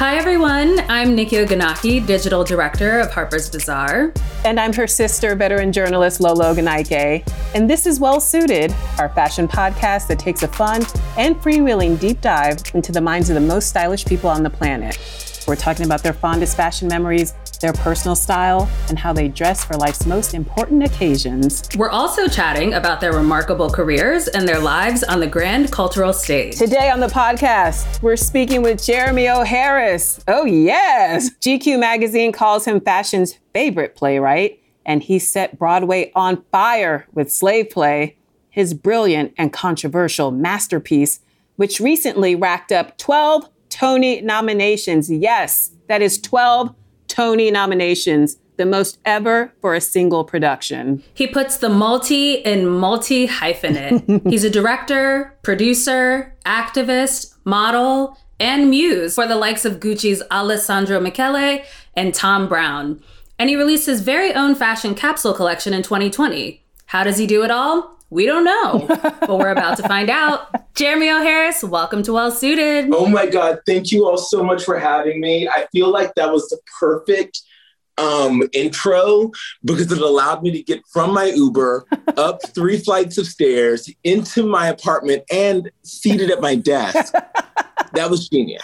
Hi, everyone. I'm Nikki Ogunnaike, Digital Director of Harper's Bazaar. And I'm her sister, veteran journalist Lolo Ogunnaike. And this is Well Suited, our fashion podcast that takes a fun and freewheeling deep dive into the minds of the most stylish people on the planet. We're talking about their fondest fashion memories, their personal style, and how they dress for life's most important occasions. We're also chatting about their remarkable careers and their lives on the grand cultural stage. Today on the podcast, we're speaking with Jeremy O. Harris. Oh, yes. GQ magazine calls him fashion's favorite playwright, and he set Broadway on fire with Slave Play, his brilliant and controversial masterpiece, which recently racked up 12 Tony nominations. Yes, that is 12 Tony nominations, the most ever for a single production. He puts the multi in multi hyphenate. He's a director, producer, activist, model, and muse for the likes of Gucci's Alessandro Michele and Thom Browne. And he released his very own fashion capsule collection in 2020. How does he do it all? We don't know, but we're about to find out. Jeremy O. Harris, welcome to Well Suited. Oh my God, thank you all so much for having me. I feel like that was the perfect um, intro because it allowed me to get from my Uber up three flights of stairs into my apartment and seated at my desk. That was genius.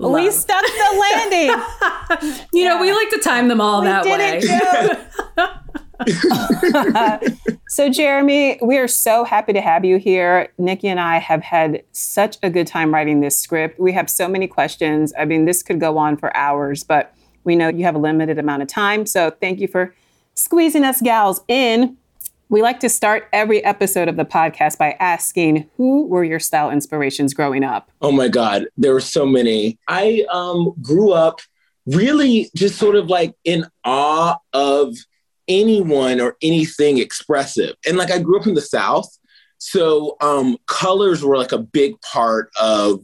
Love. We stuck the landing. you yeah. know, we like to time them all we that way. so, Jeremy, we are so happy to have you here. Nikki and I have had such a good time writing this script. We have so many questions. I mean, this could go on for hours, but we know you have a limited amount of time. So, thank you for squeezing us gals in. We like to start every episode of the podcast by asking who were your style inspirations growing up? Oh my God, there were so many. I um, grew up really just sort of like in awe of anyone or anything expressive. And like I grew up in the South, so um, colors were like a big part of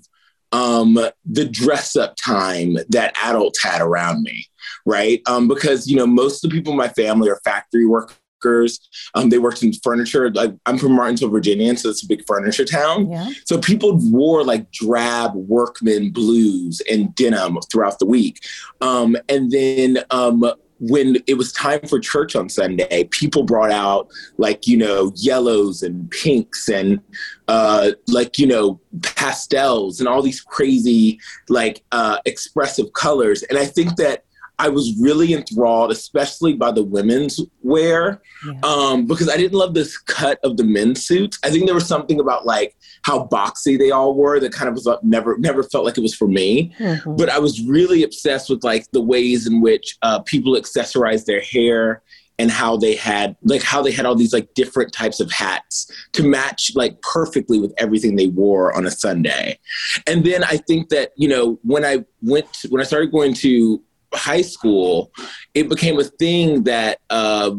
um, the dress up time that adults had around me, right? Um, because you know most of the people in my family are factory workers. Um, they worked in furniture. Like, I'm from Martinsville, Virginia, so it's a big furniture town. Yeah. So people wore like drab workman blues and denim throughout the week. Um, and then um, when it was time for church on Sunday, people brought out like, you know, yellows and pinks and uh, like, you know, pastels and all these crazy, like, uh, expressive colors. And I think that I was really enthralled, especially by the women's wear, yeah. um, because I didn't love this cut of the men's suits. I think there was something about like how boxy they all were that kind of was uh, never never felt like it was for me. Mm-hmm. But I was really obsessed with like the ways in which uh, people accessorized their hair and how they had like how they had all these like different types of hats to match like perfectly with everything they wore on a Sunday. And then I think that you know when I went to, when I started going to high school, it became a thing that uh,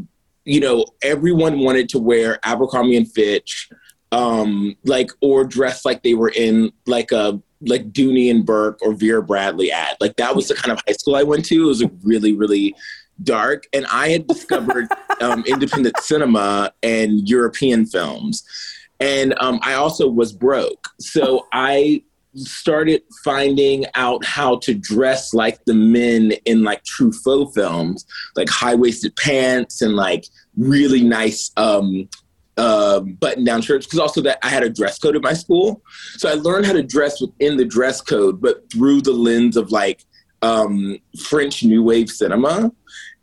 you know everyone wanted to wear Abercrombie and Fitch, um, like or dress like they were in like a like Dooney and Bourke or Vera Bradley ad. Like that was the kind of high school I went to. It was a really really dark, and I had discovered um, independent cinema and European films. And um, I also was broke. So I started finding out how to dress like the men in like Truffaut films, like high waisted pants and like really nice um, uh, button down shirts. Because also that I had a dress code at my school, so I learned how to dress within the dress code, but through the lens of like um, French New Wave cinema,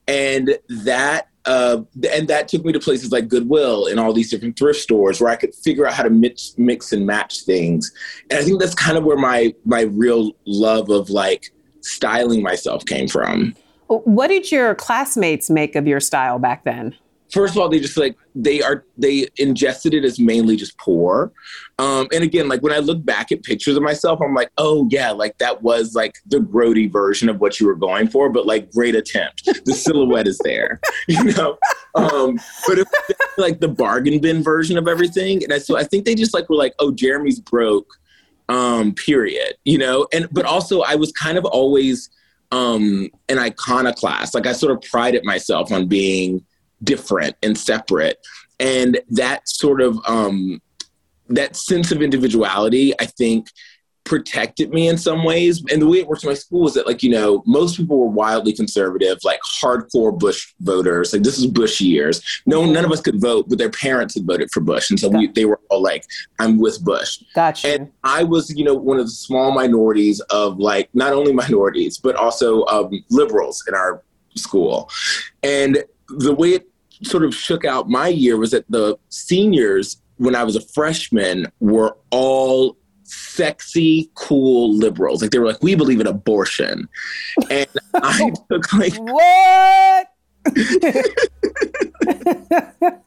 and that uh, and that took me to places like Goodwill and all these different thrift stores where I could figure out how to mix, mix and match things. And I think that's kind of where my my real love of like styling myself came from. What did your classmates make of your style back then? First of all, they just like they are they ingested it as mainly just poor. Um, and again, like when I look back at pictures of myself, I'm like, oh yeah, like that was like the grody version of what you were going for, but like great attempt. The silhouette is there, you know. Um, but it like the bargain bin version of everything, and I, so I think they just like were like, oh, Jeremy's broke, um, period, you know. And but also I was kind of always um an iconoclast. Like I sort of prided myself on being different and separate. And that sort of um, that sense of individuality, I think, protected me in some ways. And the way it worked in my school was that, like, you know, most people were wildly conservative, like hardcore Bush voters. Like, this is Bush years. No, none of us could vote, but their parents had voted for Bush. And so we, they were all like, I'm with Bush. Gotcha. And I was, you know, one of the small minorities of like, not only minorities, but also um, liberals in our school. And the way it sort of shook out my year was that the seniors, when I was a freshman, were all sexy, cool liberals. Like they were like, we believe in abortion. And I took like what?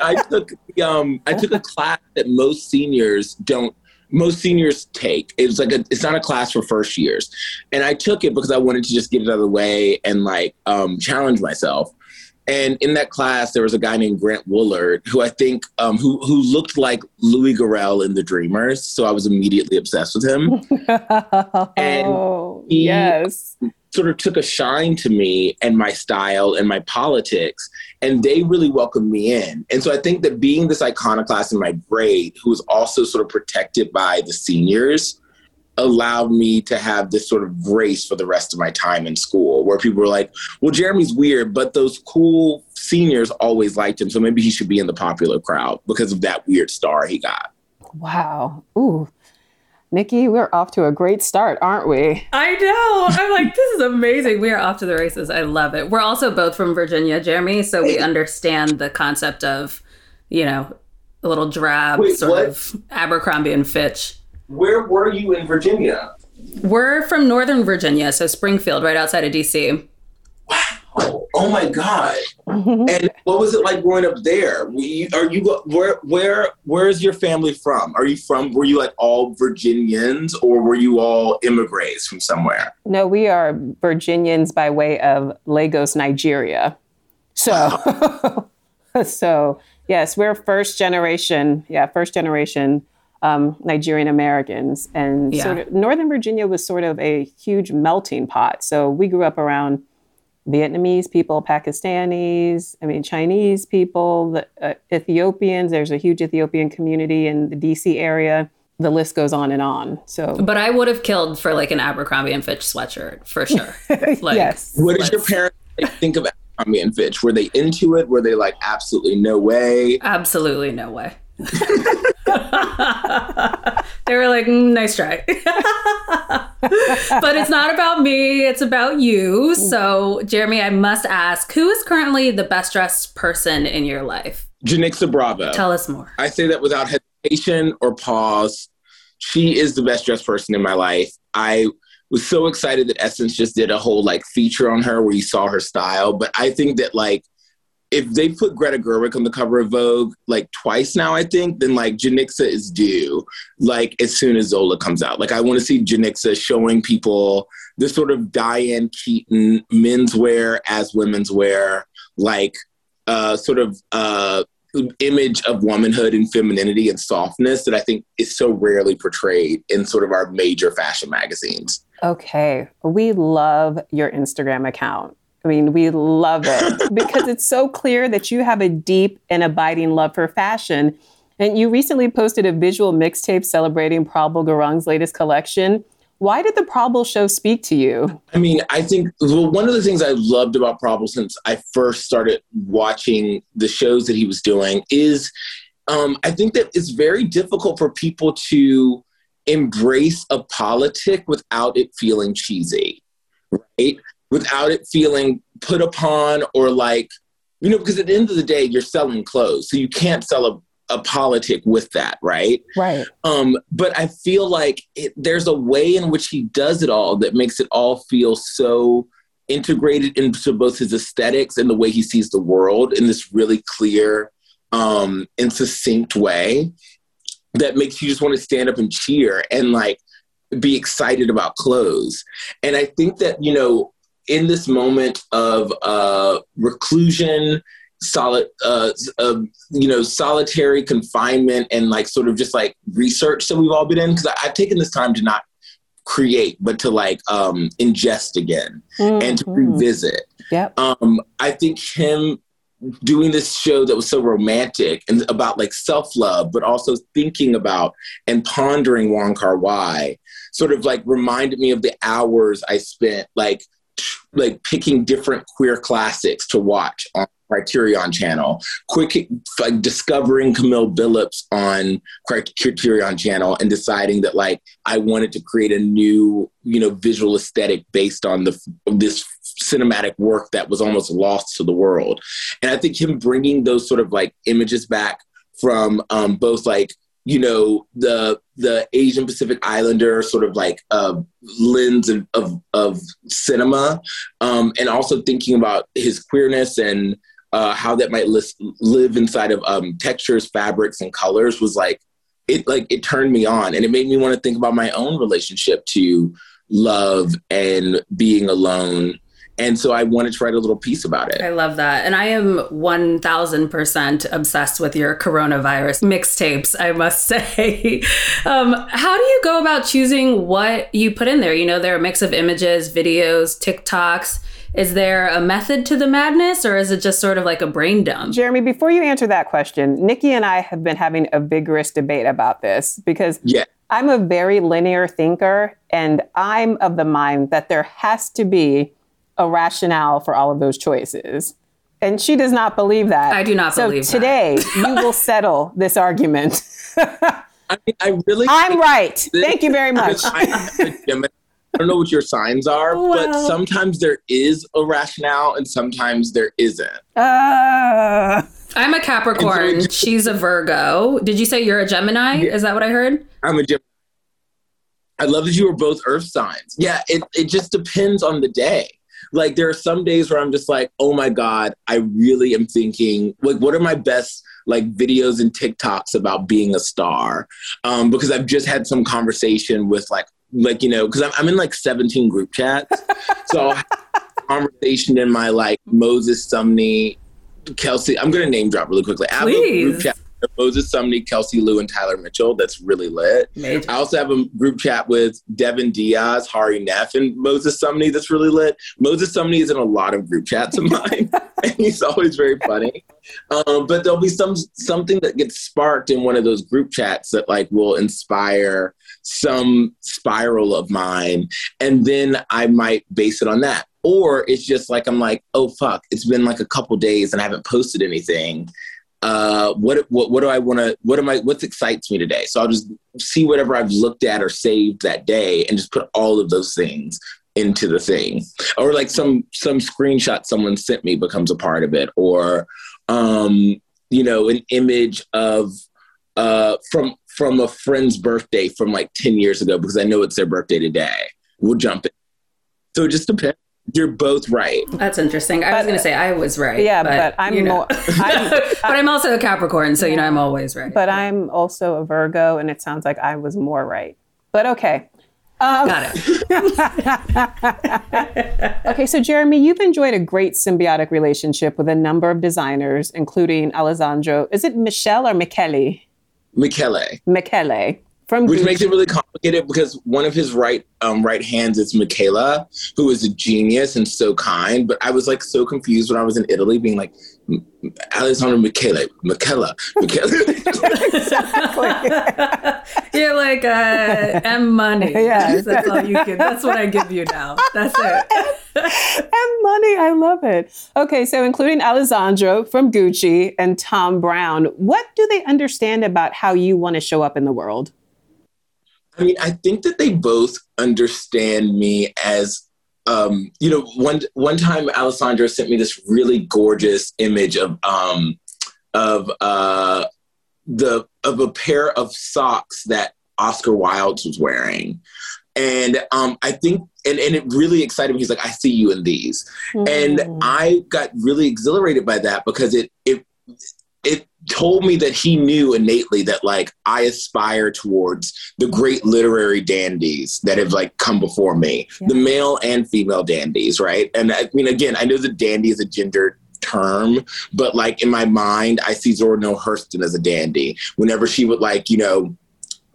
I took um I took a class that most seniors don't most seniors take. It was like a it's not a class for first years. And I took it because I wanted to just get it out of the way and like um challenge myself. And in that class, there was a guy named Grant Woolard who I think um, who who looked like Louis Garrel in The Dreamers. So I was immediately obsessed with him. and oh, he yes. sort of took a shine to me and my style and my politics, and they really welcomed me in. And so I think that being this iconoclast in my grade, who was also sort of protected by the seniors, allowed me to have this sort of grace for the rest of my time in school where people were like, well, Jeremy's weird, but those cool seniors always liked him. So maybe he should be in the popular crowd because of that weird star he got. Wow. Ooh. Nikki, we're off to a great start, aren't we? I know. I'm like, this is amazing. We are off to the races. I love it. We're also both from Virginia, Jeremy, so we understand the concept of, you know, a little drab Wait, sort what? of Abercrombie and Fitch. Where were you in Virginia? We're from Northern Virginia, so Springfield, right outside of DC. Oh, oh my God. and what was it like growing up there? We, are you where where where is your family from? Are you from were you like all Virginians or were you all immigrants from somewhere? No, we are Virginians by way of Lagos, Nigeria. So, so yes, we're first generation. Yeah, first generation um, Nigerian Americans, and Yeah. sort of Northern Virginia was sort of a huge melting pot. So we grew up around Vietnamese people, Pakistanis, I mean Chinese people, the, uh, Ethiopians. There's a huge Ethiopian community in the DC area. The list goes on and on. So But I would have killed for like an Abercrombie and Fitch sweatshirt for sure. Like, yes. What did your parents think of Abercrombie and Fitch? Were they into it? Were they like absolutely no way? Absolutely no way. they were like, "Mm, nice try. but it's not about me, it's about you. So, Jeremy, I must ask who is currently the best dressed person in your life? Janicza Bravo. Tell us more. I say that without hesitation or pause. She is the best dressed person in my life. I was so excited that Essence just did a whole like feature on her where you saw her style. But I think that like if they put Greta Gerwig on the cover of Vogue like twice now, I think, then like Janicza is due like as soon as Zola comes out. Like I want to see Janicza showing people this sort of Diane Keaton menswear as women's wear, like uh, sort of uh, image of womanhood and femininity and softness that I think is so rarely portrayed in sort of our major fashion magazines. Okay, we love your Instagram account. I mean, we love it because it's so clear that you have a deep and abiding love for fashion. And you recently posted a visual mixtape celebrating Prabal Gurung's latest collection. Why did the Prabal show speak to you? I mean, I think well, one of the things I loved about Prabal since I first started watching the shows that he was doing is um, I think that it's very difficult for people to embrace a politic without it feeling cheesy, right? Without it feeling put upon or like, you know, because at the end of the day, you're selling clothes. So you can't sell a, a politic with that, right? Right. Um, but I feel like it, there's a way in which he does it all that makes it all feel so integrated into both his aesthetics and the way he sees the world in this really clear um, and succinct way that makes you just want to stand up and cheer and like be excited about clothes. And I think that, you know, in this moment of uh, reclusion, solid, uh, uh, you know, solitary confinement and like sort of just like research that we've all been in, because I've taken this time to not create, but to like um, ingest again and to Mhm. revisit. Yep. Um, I think him doing this show that was so romantic and about like self love, but also thinking about and pondering Wong Kar Wai sort of like reminded me of the hours I spent like like picking different queer classics to watch on Criterion Channel, quick like discovering Camille Billops on Criterion Channel and deciding that like I wanted to create a new you know visual aesthetic based on the this cinematic work that was almost lost to the world, and I think him bringing those sort of like images back from um, both like you know the the Asian Pacific Islander sort of like uh, lens of, of, of cinema, um, and also thinking about his queerness and uh, how that might live inside of um, textures, fabrics, and colors was like it like it turned me on, and it made me want to think about my own relationship to love and being alone and so I wanted to write a little piece about it. I love that. And I am 1000% obsessed with your coronavirus mixtapes, I must say. um, how do you go about choosing what you put in there? You know, there are a mix of images, videos, TikToks. Is there a method to the madness or is it just sort of like a brain dump? Jeremy, before you answer that question, Nikki and I have been having a vigorous debate about this because yeah. I'm a very linear thinker and I'm of the mind that there has to be a rationale for all of those choices. And she does not believe that. I do not so believe today you will settle this argument. I, mean, I really. I'm right. Thank you very much. I, I don't know what your signs are, well, but sometimes there is a rationale and sometimes there isn't. Uh, I'm a Capricorn. She's a Virgo. Did you say you're a Gemini? Yeah. Is that what I heard? I'm a Gemini. I love that you were both earth signs. Yeah, it, it just depends on the day like there are some days where I'm just like, oh my God, I really am thinking, like, what are my best like videos and TikToks about being a star? Um, because I've just had some conversation with like, like, you know, because I'm, I'm in like 17 group chats. so conversation in my like Moses Sumney, Kelsey, I'm going to name drop really quickly. Please. group chat Moses Sumney, Kelsey Lu, and Tyler Mitchell. That's really lit. Major. I also have a group chat with Devin Diaz, Hari Nef, and Moses Sumney. That's really lit. Moses Sumney is in a lot of group chats of mine, and he's always very funny. Um, but there'll be some something that gets sparked in one of those group chats that like will inspire some spiral of mine, and then I might base it on that. Or it's just like I'm like, oh fuck, it's been like a couple days and I haven't posted anything uh, what what what do I want to? What am I? What excites me today? So I'll just see whatever I've looked at or saved that day, and just put all of those things into the thing, or like some some screenshot someone sent me becomes a part of it, or um, you know, an image of uh, from from a friend's birthday from like ten years ago because I know it's their birthday today. We'll jump in. So it just depends. You're both right. That's interesting. I but, was going to say I was right. Yeah, but, but I'm you know. more. I'm, but I'm also a Capricorn, so you know I'm always right. But I'm also a Virgo, and it sounds like I was more right. But okay. Um, Got it. okay, so Jeremy, you've enjoyed a great symbiotic relationship with a number of designers, including Alessandro. Is it Michelle or Michele? Michele. Michele from which Gucci. makes it really complicated because one of his right um, right hands is Michaela, who is a genius and so kind. But I was like so confused when I was in Italy, being like Alessandro Michele, Michaela, Michela. exactly. You're like uh, M money. Yeah, that's all you give. That's what I give you now. That's it. M money. I love it. Okay, so including Alessandro from Gucci and Thom Browne, what do they understand about how you want to show up in the world? I mean, I think that they both understand me as um, you know, one one time Alessandro sent me this really gorgeous image of um, of uh, the of a pair of socks that Oscar Wilde was wearing, and um, I think and and it really excited me. He's like, I see you in these, mm. and I got really exhilarated by that because it it it told me that he knew innately that like I aspire towards the great literary dandies that have like come before me, yeah. the male and female dandies, right? And I mean, again, I know the dandy is a gender term, but like in my mind, I see Zora Neale Hurston as a dandy. Whenever she would like, you know,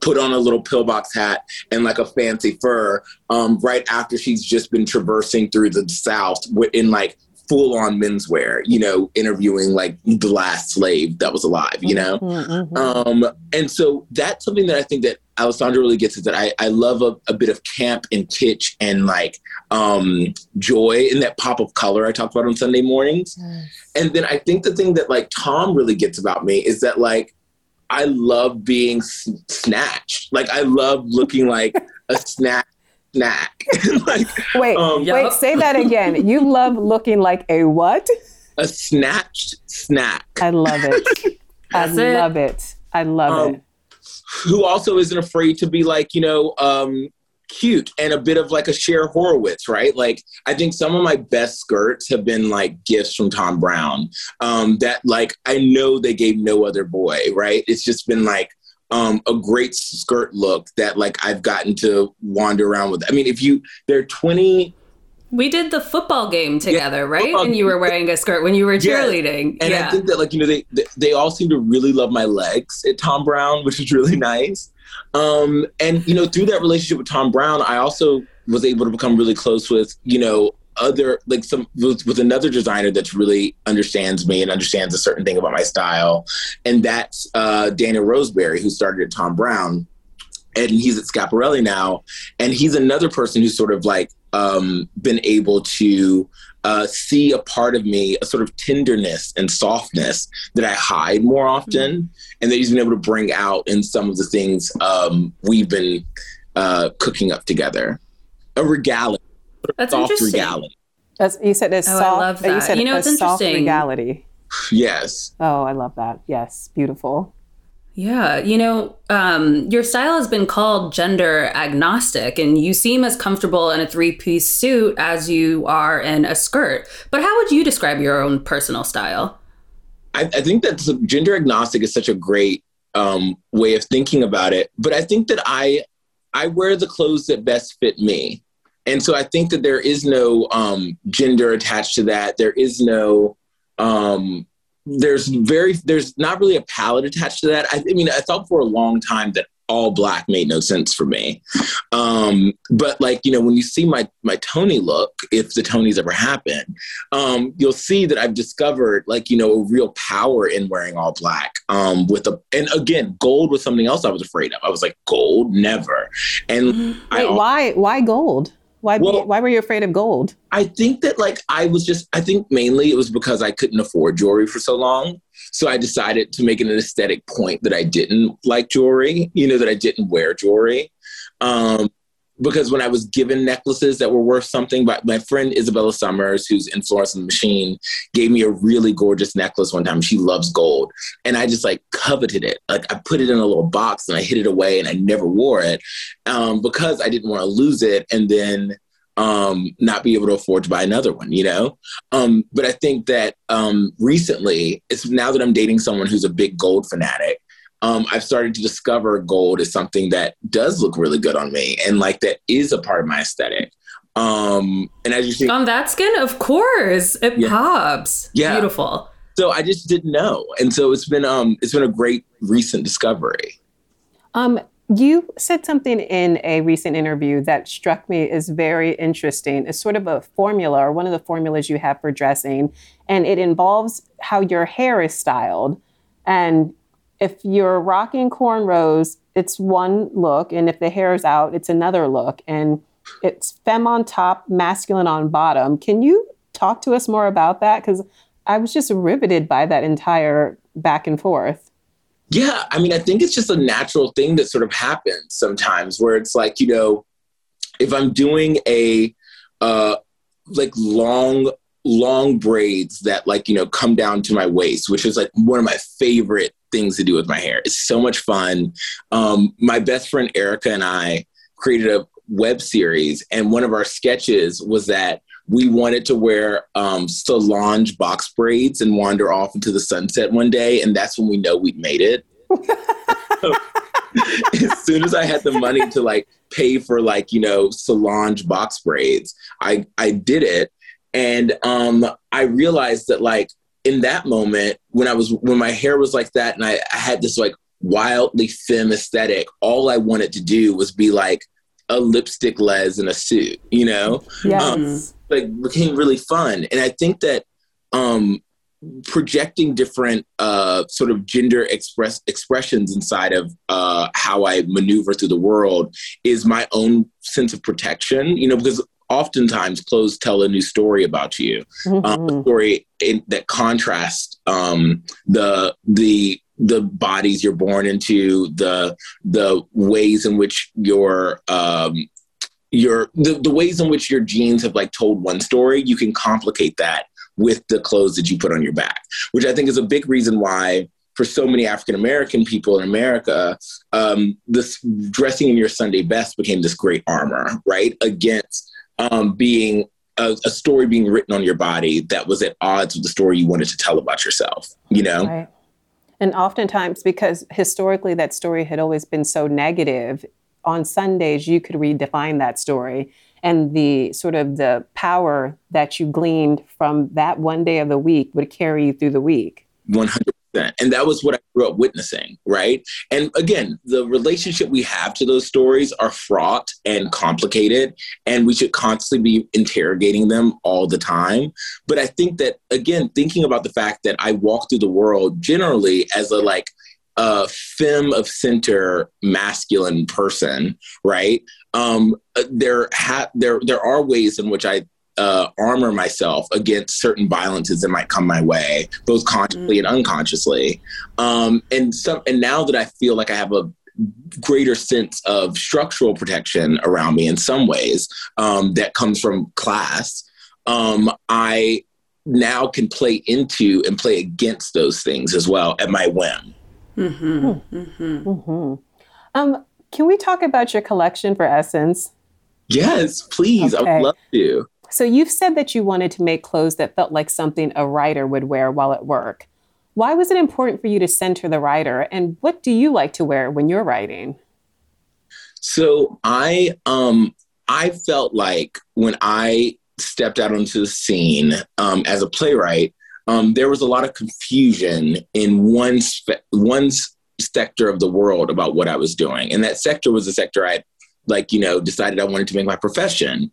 put on a little pillbox hat and like a fancy fur um, right after she's just been traversing through the South in like full on menswear, you know, interviewing like the last slave that was alive, you know? Mm-hmm, mm-hmm. Um, and so that's something that I think that Alessandro really gets is that I, I love a, a bit of camp and kitsch and like um, joy in that pop of color I talked about on Sunday mornings. Yes. And then I think the thing that like Tom really gets about me is that like I love being s- snatched. Like I love looking like a snack snack. like wait, um, wait, say that again. You love looking like a what? A snatched snack. I love it. I love it. I love um, it. Who also isn't afraid to be like, you know, um, cute and a bit of like a Cher Horowitz, right? Like I think some of my best skirts have been like gifts from Thom Browne Um, that like I know they gave no other boy, right? It's just been like um, a great skirt look that like I've gotten to wander around with. I mean, if you they're 20 we did the football game together, yeah, right? And you were wearing a skirt when you were cheerleading. And yeah. I think that like, you know, they, they all seem to really love my legs at Thom Browne, which is really nice. Um, and you know, through that relationship with Thom Browne, I also was able to become really close with, you know, other like some with, with, another designer that really understands me and understands a certain thing about my style, and that's uh, Daniel Roseberry, who started at Thom Browne and he's at Schiaparelli now, and he's another person who's sort of like um, been able to uh, see a part of me, a sort of tenderness and softness that I hide more often, mm-hmm. and that he's been able to bring out in some of the things um, we've been uh, cooking up together. A regality that's soft interesting. regality. That's, you said it's oh, soft. I love that. You said you know, it's interesting. regality. Yes. Oh, I love that. Yes, beautiful. Yeah, you know, um, your style has been called gender agnostic, and you seem as comfortable in a three piece suit as you are in a skirt. But how would you describe your own personal style? I, I think that gender agnostic is such a great um, way of thinking about it. But I think that I I wear the clothes that best fit me. And so I think that there is no um, gender attached to that. There is no, um, there's very, there's not really a palette attached to that. I, I, mean, I thought for a long time that all black made no sense for me. Um, but like, you know, when you see my, my Tony look, if the Tonys ever happen, um, you'll see that I've discovered like, you know, a real power in wearing all black um, with a, and again, gold was something else I was afraid of. I was like, gold, never. And Wait, I, why, why gold? Why, well, why were you afraid of gold? I think that like I was just I think mainly it was because I couldn't afford jewelry for so long. So I decided to make an aesthetic point that I didn't like jewelry, you know, that I didn't wear jewelry. Um, because when I was given necklaces that were worth something, but my friend Isabella Summers, who's in Florence and the Machine, gave me a really gorgeous necklace one time. She loves gold. And I just like coveted it. Like I put it in a little box and I hid it away and I never wore it um, because I didn't want to lose it and then um, not be able to afford to buy another one, you know? Um, but I think that um, recently, it's now that I'm dating someone who's a big gold fanatic, um, I've started to discover gold is something that does look really good on me and like that is a part of my aesthetic. Um, and as you see on that skin, of course, it yeah. pops. Yeah, beautiful. So I just didn't know, and so it's been um, it's been a great recent discovery. Um, you said something in a recent interview that struck me as very interesting. It's sort of a formula or one of the formulas you have for dressing, and it involves how your hair is styled. And if you're rocking cornrows, it's one look, and if the hair is out, it's another look. And it's femme on top, masculine on bottom. Can you talk to us more about that? Because I was just riveted by that entire back and forth. Yeah, I mean, I think it's just a natural thing that sort of happens sometimes where it's like, you know, if I'm doing a uh like long long braids that like, you know, come down to my waist, which is like one of my favorite things to do with my hair. It's so much fun. Um, my best friend Erica and I created a web series, and one of our sketches was that we wanted to wear um, Solange box braids and wander off into the sunset one day, and that's when we know we'd made it. as soon as I had the money to like pay for like you know Solange box braids, I I did it, and um, I realized that like in that moment when I was when my hair was like that and I, I had this like wildly femme aesthetic, all I wanted to do was be like a lipstick les in a suit, you know? Yes. Um, like became really fun. And I think that um projecting different uh, sort of gender express expressions inside of uh, how I maneuver through the world is my own sense of protection. You know, because oftentimes clothes tell a new story about you, mm-hmm. um, a story in, that contrasts um, the the the bodies you're born into, the the ways in which your um, your the, the ways in which your genes have like told one story. You can complicate that with the clothes that you put on your back, which I think is a big reason why for so many African American people in America, um, this dressing in your Sunday best became this great armor, right, against um, being a, a, story being written on your body that was at odds with the story you wanted to tell about yourself. You know. Right. And oftentimes, because historically that story had always been so negative, on Sundays you could redefine that story and the sort of the power that you gleaned from that one day of the week would carry you through the week. 100%. And that was what I grew up witnessing, right? And again, the relationship we have to those stories are fraught and complicated, and we should constantly be interrogating them all the time. But I think that, again, thinking about the fact that I walk through the world generally as a like, a femme of center masculine person, right? Um, there ha- there there are ways in which I uh, armor myself against certain violences that might come my way, both consciously mm. and unconsciously. Um, and some, and now that I feel like I have a greater sense of structural protection around me in some ways um, that comes from class, um, I now can play into and play against those things as well at my whim. Mm-hmm. Mm-hmm. Mm-hmm. Um, can we talk about your collection for Essence? Yes, please. Okay. I would love to. So you've said that you wanted to make clothes that felt like something a writer would wear while at work. Why was it important for you to center the writer, and what do you like to wear when you're writing? So I um I felt like when I stepped out onto the scene um, as a playwright, um, there was a lot of confusion in one spe- one sector of the world about what I was doing, and that sector was the sector I like you know decided I wanted to make my profession,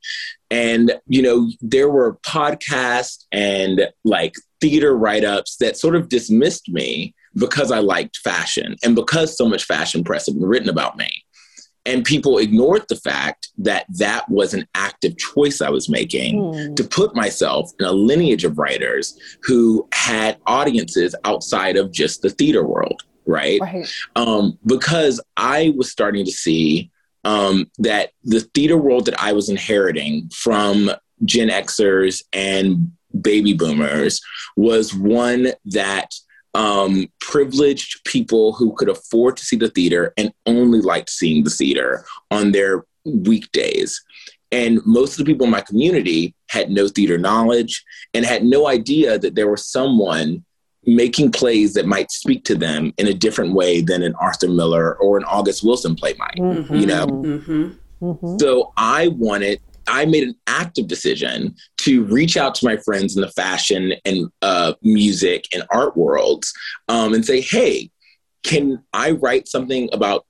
and you know there were podcasts and like theater write ups that sort of dismissed me because I liked fashion and because so much fashion press had been written about me. And people ignored the fact that that was an active choice I was making mm. to put myself in a lineage of writers who had audiences outside of just the theater world, right? right. Um, because I was starting to see um, that the theater world that I was inheriting from Gen Xers and baby boomers was one that um, privileged people who could afford to see the theater and only liked seeing the theater on their weekdays. And most of the people in my community had no theater knowledge and had no idea that there was someone making plays that might speak to them in a different way than an Arthur Miller or an August Wilson play might, mm-hmm. you know? Mm-hmm. Mm-hmm. So I wanted I made an active decision to reach out to my friends in the fashion and uh, music and art worlds um, and say, hey, can I write something about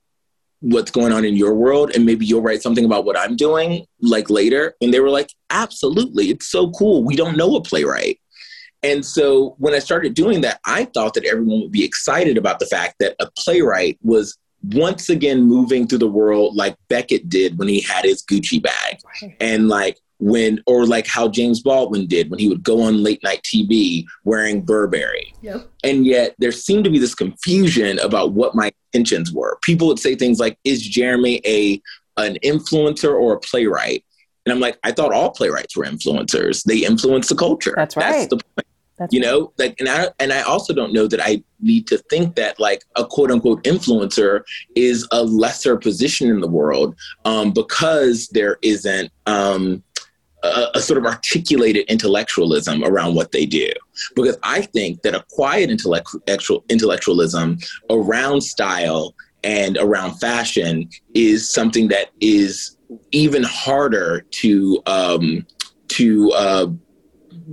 what's going on in your world and maybe you'll write something about what I'm doing like later? And they were like, absolutely. It's so cool. We don't know a playwright. And so when I started doing that, I thought that everyone would be excited about the fact that a playwright was once again moving through the world like Beckett did when he had his Gucci bag. And like when, or like how James Baldwin did when he would go on late night TV wearing Burberry. Yep. And yet there seemed to be this confusion about what my intentions were. People would say things like, is Jeremy a an influencer or a playwright? And I'm like, I thought all playwrights were influencers. They influence the culture. That's right. That's the point. That's you know, like, and I and I also don't know that I need to think that like a quote unquote influencer is a lesser position in the world um, because there isn't um, a, a, sort of articulated intellectualism around what they do. Because I think that a quiet intellectual intellectualism around style and around fashion is something that is even harder to um, to uh,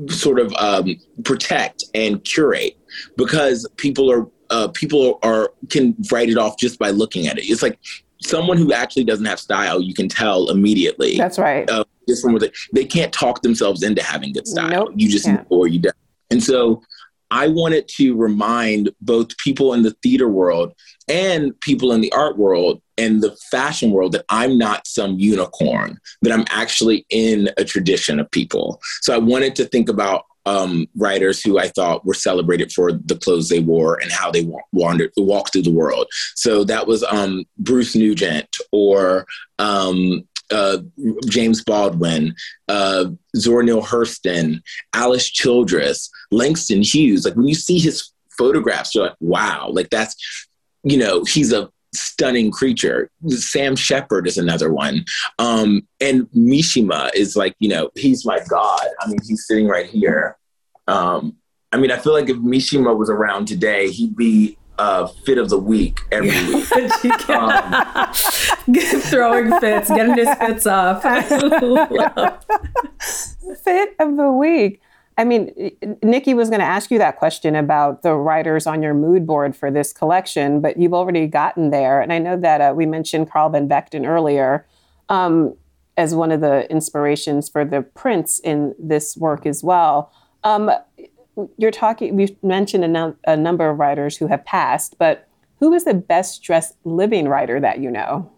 sort of um, protect and curate because people are uh, people are can write it off just by looking at it. It's like someone who actually doesn't have style, you can tell immediately. That's right. Uh, just from they, they can't talk themselves into having good style. Nope, you just know or you don't. And so I wanted to remind both people in the theater world and people in the art world and the fashion world that I'm not some unicorn, that I'm actually in a tradition of people. So I wanted to think about um, writers who I thought were celebrated for the clothes they wore and how they wandered, walked through the world. So that was um, Bruce Nugent or um, uh, James Baldwin, uh, Zora Neale Hurston, Alice Childress, Langston Hughes. Like when you see his photographs, you're like, wow, like that's, you know, he's a stunning creature. Sam Shepard is another one. Um, and Mishima is like, you know, he's my God. I mean, he's sitting right here. Um, I mean, I feel like if Mishima was around today, he'd be uh, fit of the week every week. um, Throwing fits, getting his fits off. fit of the week. I mean, Nikki was going to ask you that question about the writers on your mood board for this collection, but you've already gotten there. And I know that uh, we mentioned Carl Van Vechten earlier um, as one of the inspirations for the prints in this work as well. Um, you're talking, we've mentioned a, no, a number of writers who have passed, but who is the best dressed living writer that you know?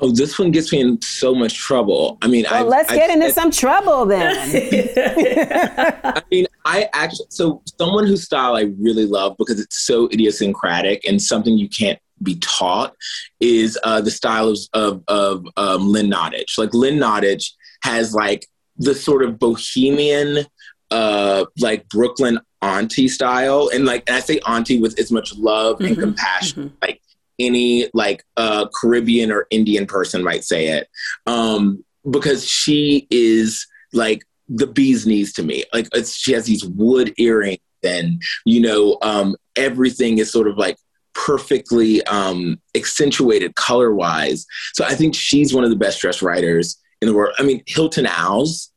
Oh, this one gets me in so much trouble. I mean, well, I've, let's get I've, into some trouble then. I mean, I actually, so someone whose style I really love because it's so idiosyncratic and something you can't be taught is uh, the style of, of, of um, Lynn Nottage. Like, Lynn Nottage has like the sort of bohemian uh, like Brooklyn auntie style, and like and I say auntie with as much love and mm-hmm, compassion, mm-hmm. like any like uh, Caribbean or Indian person might say it, um, because she is like the bee's knees to me. Like it's, she has these wood earrings, and you know um, everything is sort of like perfectly um, accentuated color wise. So I think she's one of the best dressed writers in the world. I mean, Hilton Als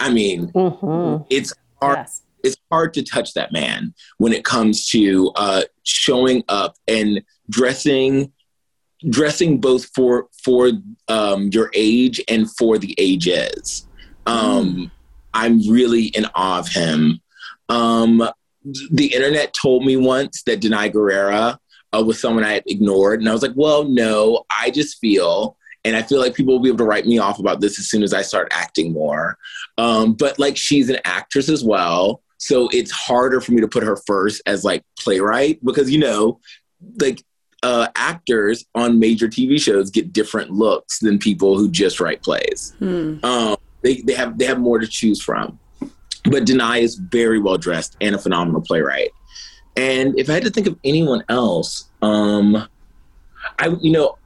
I mean, mm-hmm. it's hard. Yes. It's hard to touch that man when it comes to uh, showing up and dressing, dressing both for for um, your age and for the ages. Um, mm. I'm really in awe of him. Um, the internet told me once that Danai Gurira uh, was someone I had ignored, and I was like, "Well, no, I just feel and I feel like people will be able to write me off about this as soon as I start acting more. Um, but like she's an actress as well. So it's harder for me to put her first as like playwright because, you know, like uh, actors on major TV shows get different looks than people who just write plays. Hmm. Um, they, they have they have more to choose from. But Danai is very well dressed and a phenomenal playwright. And if I had to think of anyone else, um, I you know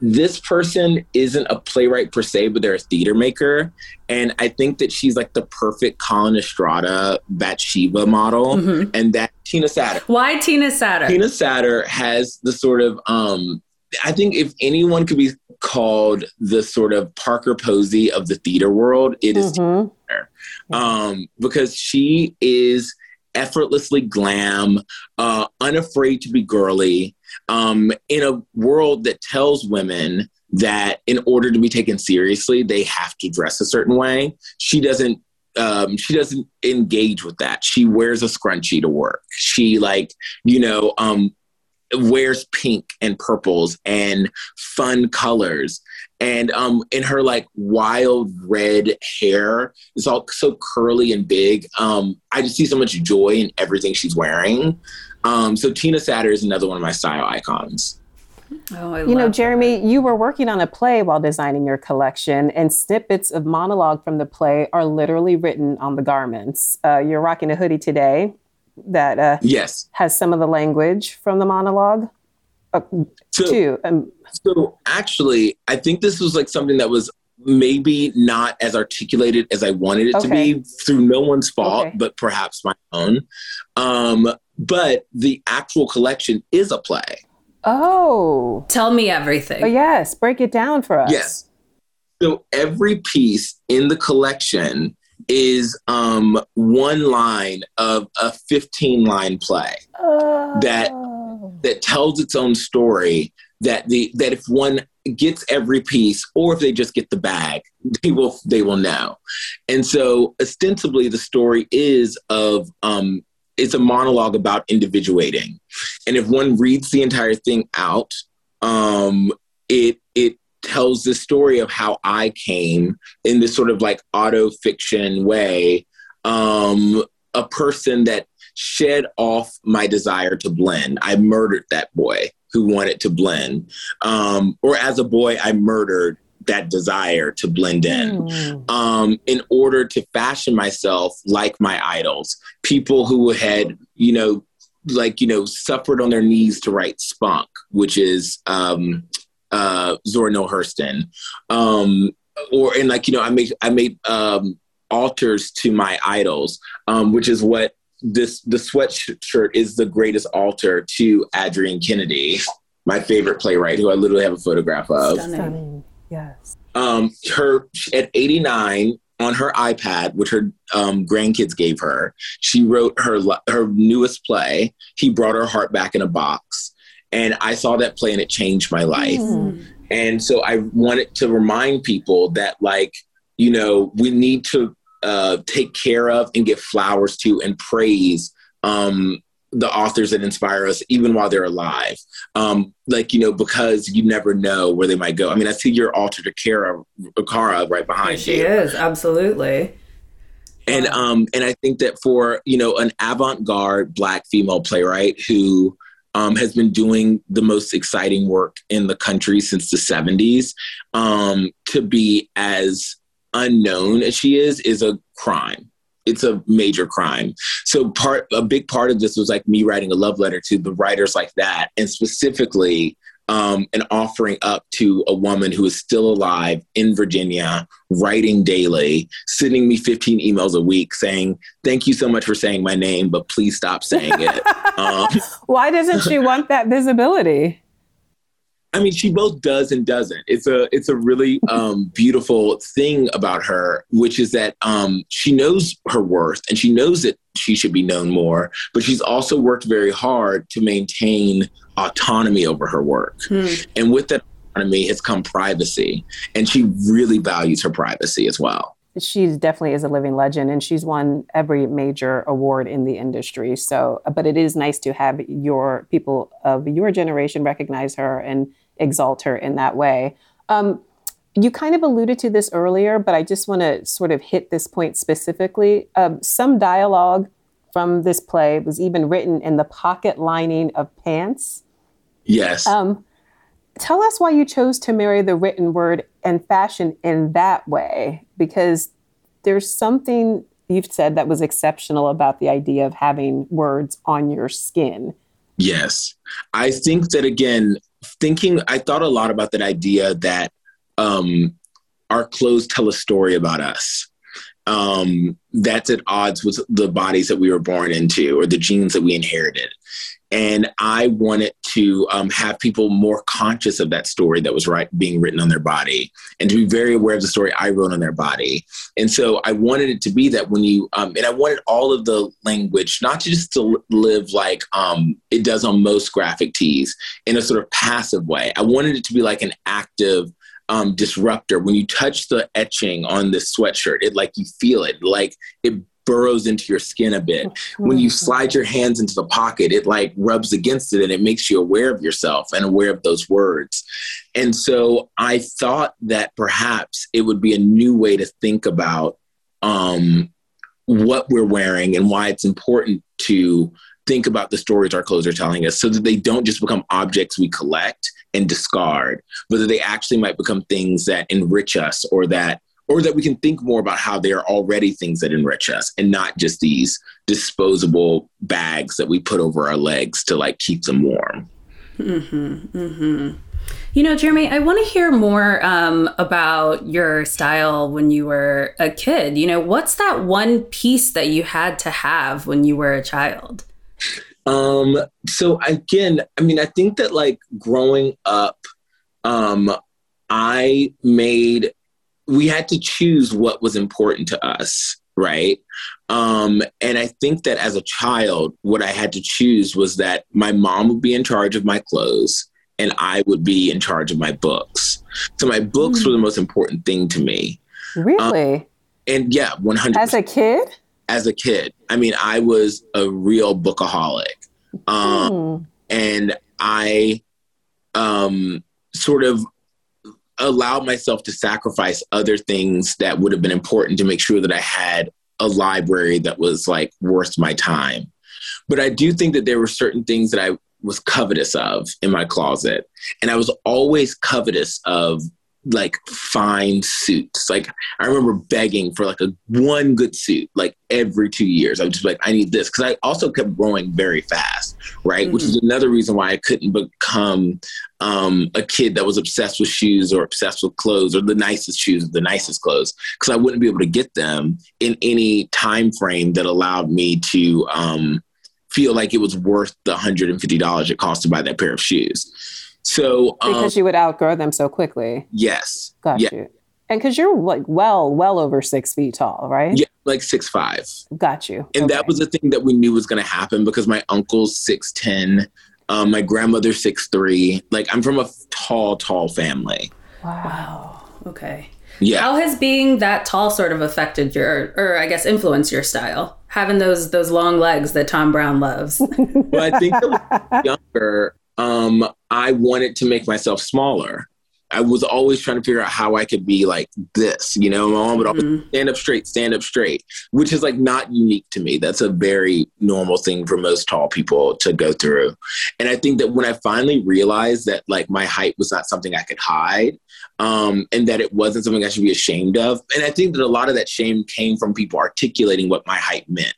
this person isn't a playwright per se, but they're a theater maker. And I think that she's like the perfect Collina Strada Bathsheba model. Mm-hmm. And that Tina Satter. Why Tina Satter? Tina Satter has the sort of um I think if anyone could be called the sort of Parker Posey of the theater world, it is mm-hmm. Tina Satter. Um, because she is effortlessly glam, uh, unafraid to be girly, um, in a world that tells women that in order to be taken seriously, they have to dress a certain way. She doesn't. Um, she doesn't engage with that. She wears a scrunchie to work. She like you know um, wears pink and purples and fun colors and um in her like wild red hair it's all so curly and big um i just see so much joy in everything she's wearing um so tina satter is another one of my style icons Oh, you know, Jeremy, that. you were working on a play while designing your collection, and snippets of monologue from the play are literally written on the garments. Uh, you're rocking a hoodie today that uh, yes has some of the language from the monologue uh, so, too. Um, so actually, I think this was like something that was maybe not as articulated as I wanted it okay. to be through no one's fault, okay. but perhaps my own. Um, but the actual collection is a play. Oh. Tell me everything. Oh, yes. Break it down for us. Yes. So every piece in the collection is um, one line of a 15 line play oh. that that tells its own story that the that if one gets every piece or if they just get the bag they will they will know and so ostensibly the story is of um it's a monologue about individuating. And if one reads the entire thing out, um, it it tells the story of how I came in this sort of like auto fiction way, um, a person that shed off my desire to blend. I murdered that boy who wanted to blend. Um, or as a boy, I murdered that desire to blend in mm. um, in order to fashion myself like my idols, people who had, you know, like, you know, suffered on their knees to write Spunk, which is um, uh, Zora Neale Hurston. Um, or, and like, you know, I made, I made um, altars to my idols, um, which is what this, the sweatshirt is the greatest altar to Adrienne Kennedy, my favorite playwright, who I literally have a photograph of. Stunning. Yes. Um, her at 89 on her iPad, which her um, grandkids gave her, she wrote her her newest play. He brought her heart back in a box, and I saw that play and it changed my life. Mm. And so I wanted to remind people that, like, you know, we need to uh, take care of and give flowers to and praise um, the authors that inspire us even while they're alive. Um, like you know because you never know where they might go. I mean i see your altar to Kara, Kara right behind she you. is. Absolutely. And um and i think that for you know an avant-garde black female playwright who um, has been doing the most exciting work in the country since the 70s um, to be as unknown as she is is a crime it's a major crime. So part a big part of this was like me writing a love letter to the writers like that, and specifically um, an offering up to a woman who is still alive in Virginia, writing daily, sending me 15 emails a week saying, Thank you so much for saying my name, but please stop saying it. um, Why doesn't she want that visibility? I mean, she both does and doesn't. It's a it's a really um, beautiful thing about her, which is that um, she knows her worth and she knows that she should be known more. But she's also worked very hard to maintain autonomy over her work, hmm. and with that autonomy has come privacy, and she really values her privacy as well. She definitely is a living legend, and she's won every major award in the industry. So, but it is nice to have your people of your generation recognize her and exalt her in that way. Um, you kind of alluded to this earlier, but I just want to sort of hit this point specifically. Um, some dialogue from this play was even written in the pocket lining of pants. Yes. Um, tell us why you chose to marry the written word and fashion in that way, because there's something you've said that was exceptional about the idea of having words on your skin. Yes. I think that, again, thinking, I thought a lot about that idea that um, our clothes tell a story about us. Um, that's at odds with the bodies that we were born into or the genes that we inherited. And I wanted to um, have people more conscious of that story that was right, being written on their body and to be very aware of the story I wrote on their body. And so I wanted it to be that when you, um, and I wanted all of the language, not just to live like um, it does on most graphic tees in a sort of passive way. I wanted it to be like an active, um, disruptor. When you touch the etching on this sweatshirt, it like you feel it, like it burrows into your skin a bit. When you slide your hands into the pocket, it like rubs against it and it makes you aware of yourself and aware of those words. And so I thought that perhaps it would be a new way to think about um, what we're wearing and why it's important to think about the stories our clothes are telling us so that they don't just become objects we collect and discard, but that they actually might become things that enrich us or that or that we can think more about how they are already things that enrich us and not just these disposable bags that we put over our legs to like keep them warm. Mm-hmm, mm-hmm. You know, Jeremy, I want to hear more um, about your style when you were a kid. You know, what's that one piece that you had to have when you were a child? Um, so again, I mean, I think that like growing up, um, I made we had to choose what was important to us right um, and i think that as a child what i had to choose was that my mom would be in charge of my clothes and i would be in charge of my books so my books mm. were the hmm. most important thing to me really um, and yeah 100 as a kid as a kid. I mean, I was a real bookaholic. Um, Hmm. and I um, sort of allowed myself to sacrifice other things that would have been important to make sure that I had a library that was like worth my time. But I do think that there were certain things that I was covetous of in my closet. And I was always covetous of like fine suits. Like I remember begging for like a one good suit like every two years. I was just like, I need this. Cause I also kept growing very fast, right? Which is another reason why I couldn't become um, a kid that was obsessed with shoes or obsessed with clothes or the nicest shoes, the nicest clothes, because I wouldn't be able to get them in any time frame that allowed me to um, feel like it was worth the $150 it cost to buy that pair of shoes. So, um, Because you would outgrow them so quickly. yes, Got yeah, you. And because you're like well, well over six feet tall, right? yeah, like six five. Got you. and that was the thing that we knew was going to happen because my uncle's 6'10 um, my grandmother's six three. like i'm from a tall tall family Wow. Okay. yeah How has being that tall sort of affected your, or I guess influenced your style? Having those those long legs that Thom Browne loves. but i think I was younger um, i wanted to make myself smaller. I was always trying to figure out how i could be like this you know? My mom would always Mhm. stand up straight stand up straight which is like not unique to me. That's a very normal thing for most tall people to go through. And i think that when i finally realized that like my height was not something i could hide um, and that it wasn't something i should be ashamed of. And i think that a lot of that shame came from people articulating what my height meant.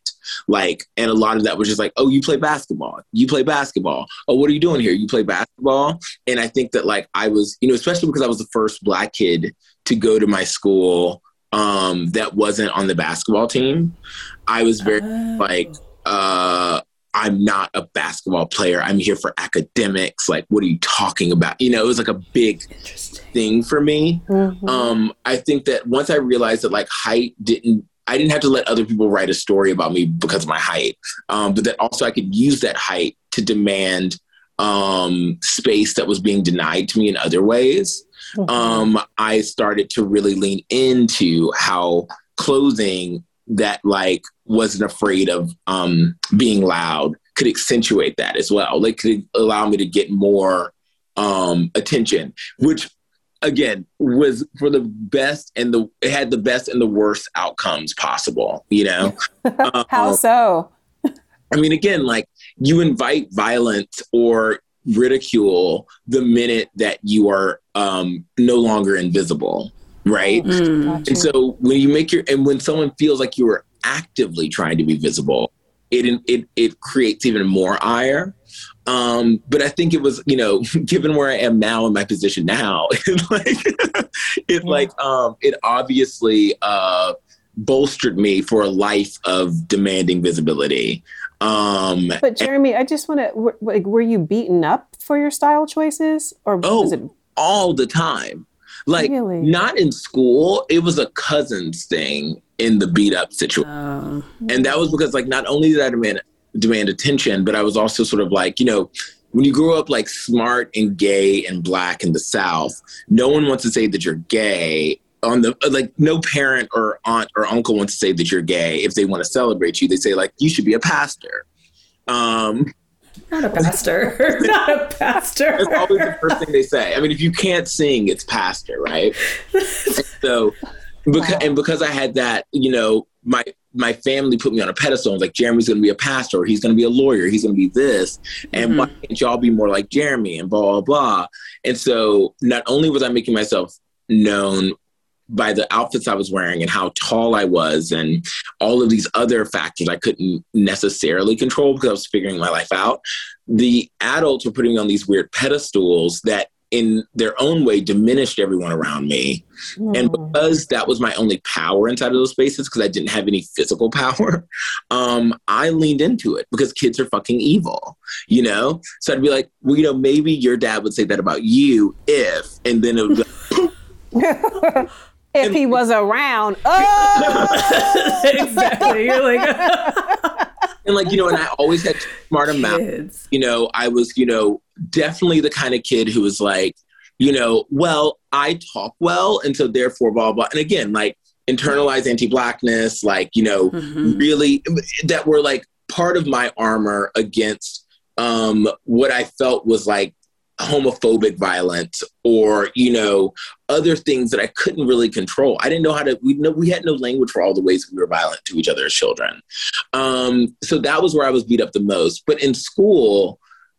Like and a lot of that was just like oh you play basketball. You play basketball. Oh what are you doing here? You play basketball? And i think that like i was you know especially because i was the first black kid to go to my school um, that wasn't on the basketball team i was very like uh i'm not a basketball player. I'm here for academics. Like what are you talking about? You know it was like a big thing for me. Mhm. um i think that once i realized that like height didn't i didn't have to let other people write a story about me because of my height. Um but that also i could use that height to demand um space that was being denied to me in other ways. Mhm. um, I started to really lean into how clothing that like wasn't afraid of um, being loud could accentuate that as well. Like could allow me to get more um, attention, which again was for the best and the it had the best and the worst outcomes possible. You know, Uh, How so? I mean, again, like you invite violence or ridicule the minute that you are um, no longer invisible, right? Mm. Got. And so when you make your and when someone feels like you are actively trying to be visible, it it it creates even more ire. Um, but I think it was, you know, given where I am now in my position now, it like it Yeah. like um it obviously uh bolstered me for a life of demanding visibility. Um But Jeremy, I just want to. Like, were you beaten up for your style choices, or Oh, was it all the time. Like Really? not in school, it was a cousin's thing in the beat up situation. Um, and that was because like not only did I demand demand attention, but I was also sort of like, you know, when you grow up like smart and gay and black in the South, no one wants to say that you're gay. On the like, no parent or aunt or uncle wants to say that you're gay. If they want to celebrate you, they say like you should be a pastor. Um, not a pastor. not a pastor. that's always the first thing they say. I mean, if you can't sing, it's pastor, right? so because Wow. and because I had that, you know, my my family put me on a pedestal. and was like, Jeremy's going to be a pastor. He's going to be a lawyer. He's going to be this. And why mm-hmm. can't y'all be more like Jeremy and blah blah blah? And so not only was I making myself known by the outfits I was wearing and how tall I was and all of these other factors I couldn't necessarily control because I was figuring my life out. The adults were putting me on these weird pedestals that in their own way diminished everyone around me. And Hmm. because that was my only power inside of those spaces, because I didn't have any physical power, um, I leaned into it because kids are fucking evil, you know? So I'd be like, well, you know, maybe your dad would say that about you if, and then it would be if he was around, oh, exactly. You're like and like, you know, and I always had smart amount. kids. You know, I was, you know, definitely the kind of kid who was like, you know, well, I talk well, and so therefore, blah blah. And again, like internalized anti-blackness, like, you know, mm-hmm. really that were like part of my armor against um, what I felt was like homophobic violence or you know other things that I couldn't really control. I didn't know how to. We know we had no language for all the ways we were violent to each other as children. Um, so that was where I was beat up the most. But in school,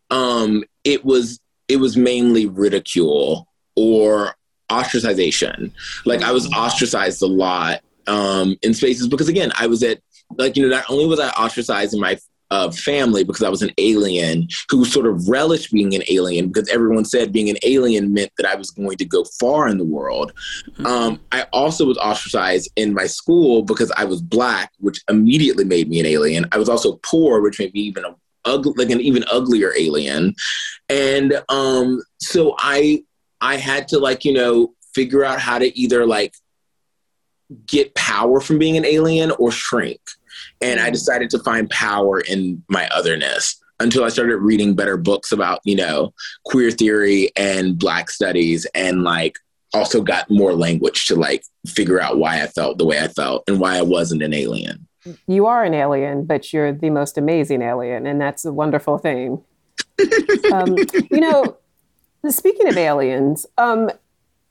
um, it was it was mainly ridicule or ostracization. Like I was mm. ostracized a lot um, in spaces because again, I was at like you know not only was I ostracized in my uh, family because I was an alien who sort of relished being an alien because everyone said being an alien meant that I was going to go far in the world. Mm-hmm. Um, I also was ostracized in my school because I was black, which immediately made me an alien. I was also poor, which made me even a ugly, like an even uglier alien. And um, so I I had to like you know figure out how to either like get power from being an alien or shrink. And I mm. decided to find power in my otherness until I started reading better books about, you know, queer theory and black studies and like also got more language to like figure out why I felt the way I felt and why I wasn't an alien. You are an alien, but you're the most amazing alien, and that's a wonderful thing. um, you know, speaking of aliens, um,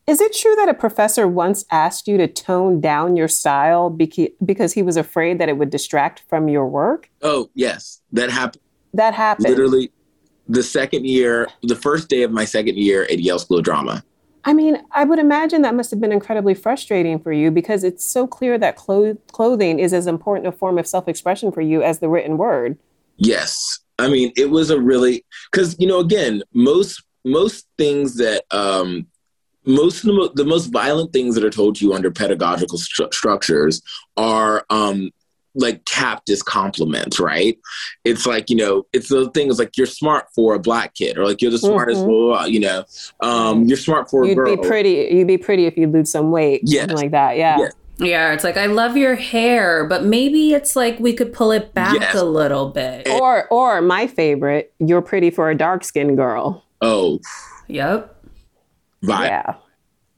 is it true that a professor once asked you to tone down your style because he was afraid that it would distract from your work? Oh, yes. That happened. That happened. Literally the second year, the first day of my second year at Yale School of Drama. I mean, I would imagine that must have been incredibly frustrating for you because it's so clear that clo- clothing is as important a form of self expression for you as the written word. Yes. I mean, it was a really, because, you know, again, most most things that um, most of the, mo- the most violent things that are told to you under pedagogical stru- structures are um, like capped as compliments, right? It's like, you know, it's the thing is like you're smart for a black kid or like you're the smartest, mm-hmm. blah, blah, blah, you know, um, you're smart for a you'd girl. You'd be pretty, you'd be pretty if you lose some weight, yes. something like that. Yeah. Yes. Yeah, it's like I love your hair, but maybe it's like we could pull it back yes. a little bit. Or or my favorite, you're pretty for a dark skinned girl. Oh. Yep. Vi- yeah.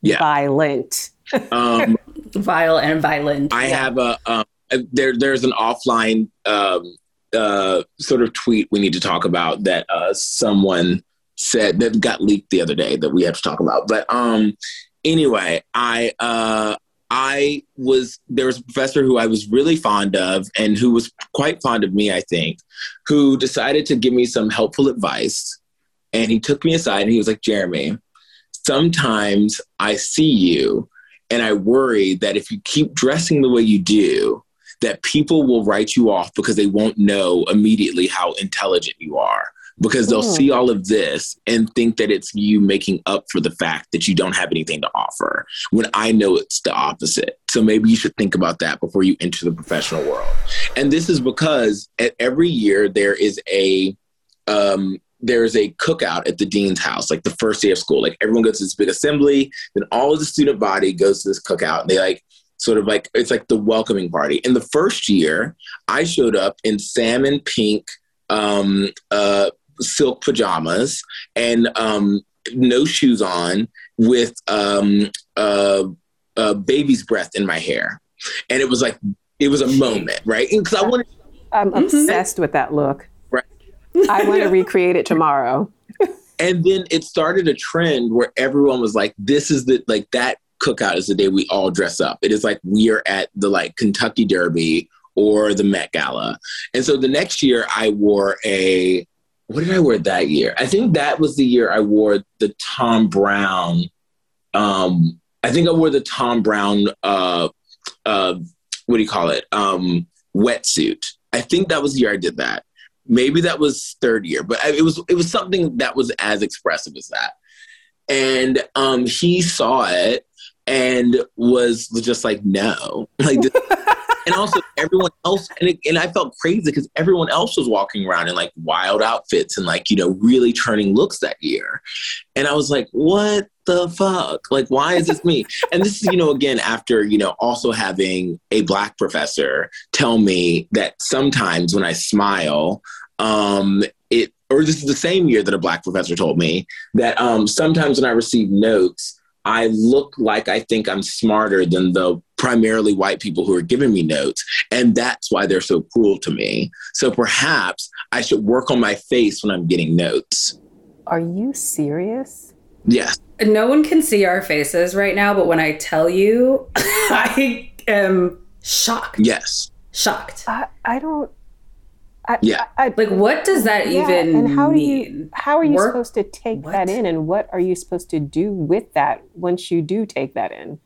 Yeah. Violent. um, Vile and violent. I yeah. have a um, there. There's an offline um, uh, sort of tweet we need to talk about that uh, someone said that got leaked the other day that we have to talk about. But um, anyway, I uh, I was there was a professor who I was really fond of and who was quite fond of me, I think, who decided to give me some helpful advice. And he took me aside and he was like, Jeremy, sometimes I see you and I worry that if you keep dressing the way you do, that people will write you off because they won't know immediately how intelligent you are because they'll mm. see all of this and think that it's you making up for the fact that you don't have anything to offer when I know it's the opposite. So maybe you should think about that before you enter the professional world. And this is because at every year there is a um, there is a cookout at the dean's house, like the first day of school. Like everyone goes to this big assembly, then all of the student body goes to this cookout, and they like sort of like it's like the welcoming party. In the first year, I showed up in salmon pink um, uh, silk pajamas and um, no shoes on with um, uh, uh, baby's breath in my hair. And it was like, it was a moment, right? Because I wanted. I'm mm-hmm. obsessed with that look. I want to recreate it tomorrow. and then it started a trend where everyone was like, this is the, like, that cookout is the day we all dress up. It is like we are at the like Kentucky Derby or the Met Gala. And so the next year I wore a what did I wear that year? I think that was the year I wore the Thom Browne. Um, I think I wore the Thom Browne, Uh, uh, what do you call it? Um, wetsuit. I think that was the year I did that. Maybe that was third year, but it was it was something that was as expressive as that. And um, he saw it and was just like, no, like and also everyone else, and, it, and I felt crazy because everyone else was walking around in like wild outfits and like, you know, really turning looks that year. And I was like, what the fuck? Like, why is this me? and this is, you know, again, after, you know, also having a black professor tell me that sometimes when I smile, um, it, or this is the same year that a black professor told me that um, sometimes when I receive notes, I look like I think I'm smarter than the primarily white people who are giving me notes. And that's why they're so cruel to me. So perhaps I should work on my face when I'm getting notes. Are you serious? Yes. No one can see our faces right now, but when I tell you, I am shocked. Yes. Shocked. I, I don't. I, Yeah. I, I- Like, what does that yeah, even and how do you how are you Work- supposed to take What? that in, and what are you supposed to do with that once you do take that in?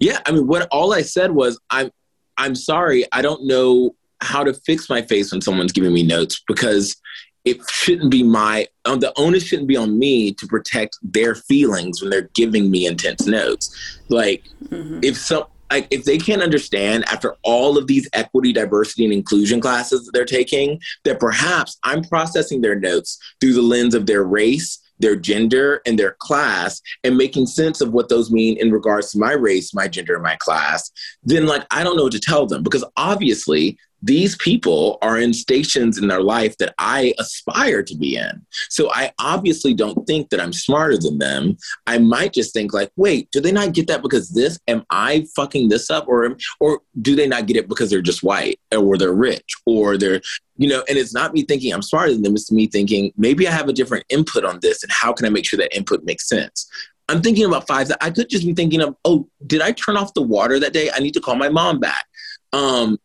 Yeah, I mean, what all I said was, I'm, I'm sorry, I don't know how to fix my face when someone's giving me notes because it shouldn't be my, um, the onus shouldn't be on me to protect their feelings when they're giving me intense notes. Like, Mhm. if some, like, if they can't understand after all of these equity, diversity, and inclusion classes that they're taking, that perhaps I'm processing their notes through the lens of their race, their gender, and their class, and making sense of what those mean in regards to my race, my gender, and my class, then like I don't know what to tell them because obviously these people are in stations in their life that I aspire to be in. So I obviously don't think that I'm smarter than them. I might just think like, wait, do they not get that because this? Am I fucking this up, or or do they not get it because they're just white, or they're rich, or they're you know? And it's not me thinking I'm smarter than them. It's me thinking maybe I have a different input on this, and how can I make sure that input makes sense? I'm thinking about five. I could just be thinking of, oh, did I turn off the water that day? I need to call my mom back. Um,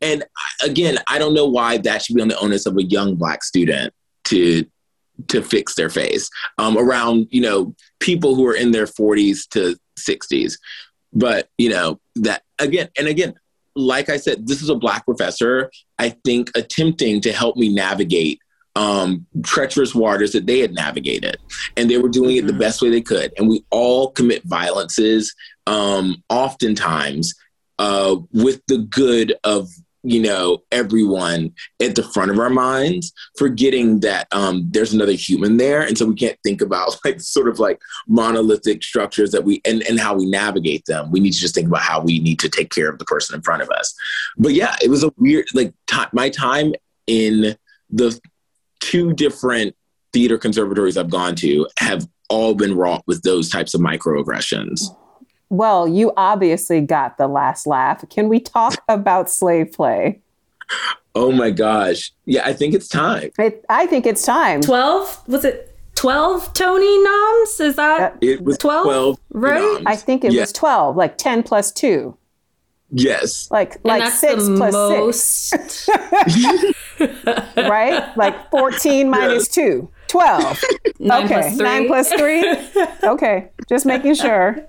and again, I don't know why that should be on the onus of a young black student to to fix their face um, around you know people who are in their 40s to 60s. But you know that again and again, like I said, this is a black professor. I think attempting to help me navigate um, treacherous waters that they had navigated, and they were doing it the Mhm. best way they could. And we all commit violences, um, oftentimes uh, with the good of you know everyone at the front of our minds forgetting that um, there's another human there. And so we can't think about like sort of like monolithic structures that we and, and how we navigate them. We need to just think about how we need to take care of the person in front of us. But yeah it was a weird like ti my time in the two different theater conservatories i've gone to have all been wrought with those types of microaggressions Well, you obviously got the last laugh. Can we talk about slave play? oh my gosh yeah i think it's time It, I think it's time. 12? Was it 12 Tony noms? Is that? it was 12, 12 right? noms. I think it Yeah. was 12, like 10 plus 2. Yes Like like that's 6 the plus 6, right? Like 14 minus 2. 12. Nine okay. plus three. 9 plus 3. Okay. Just making sure.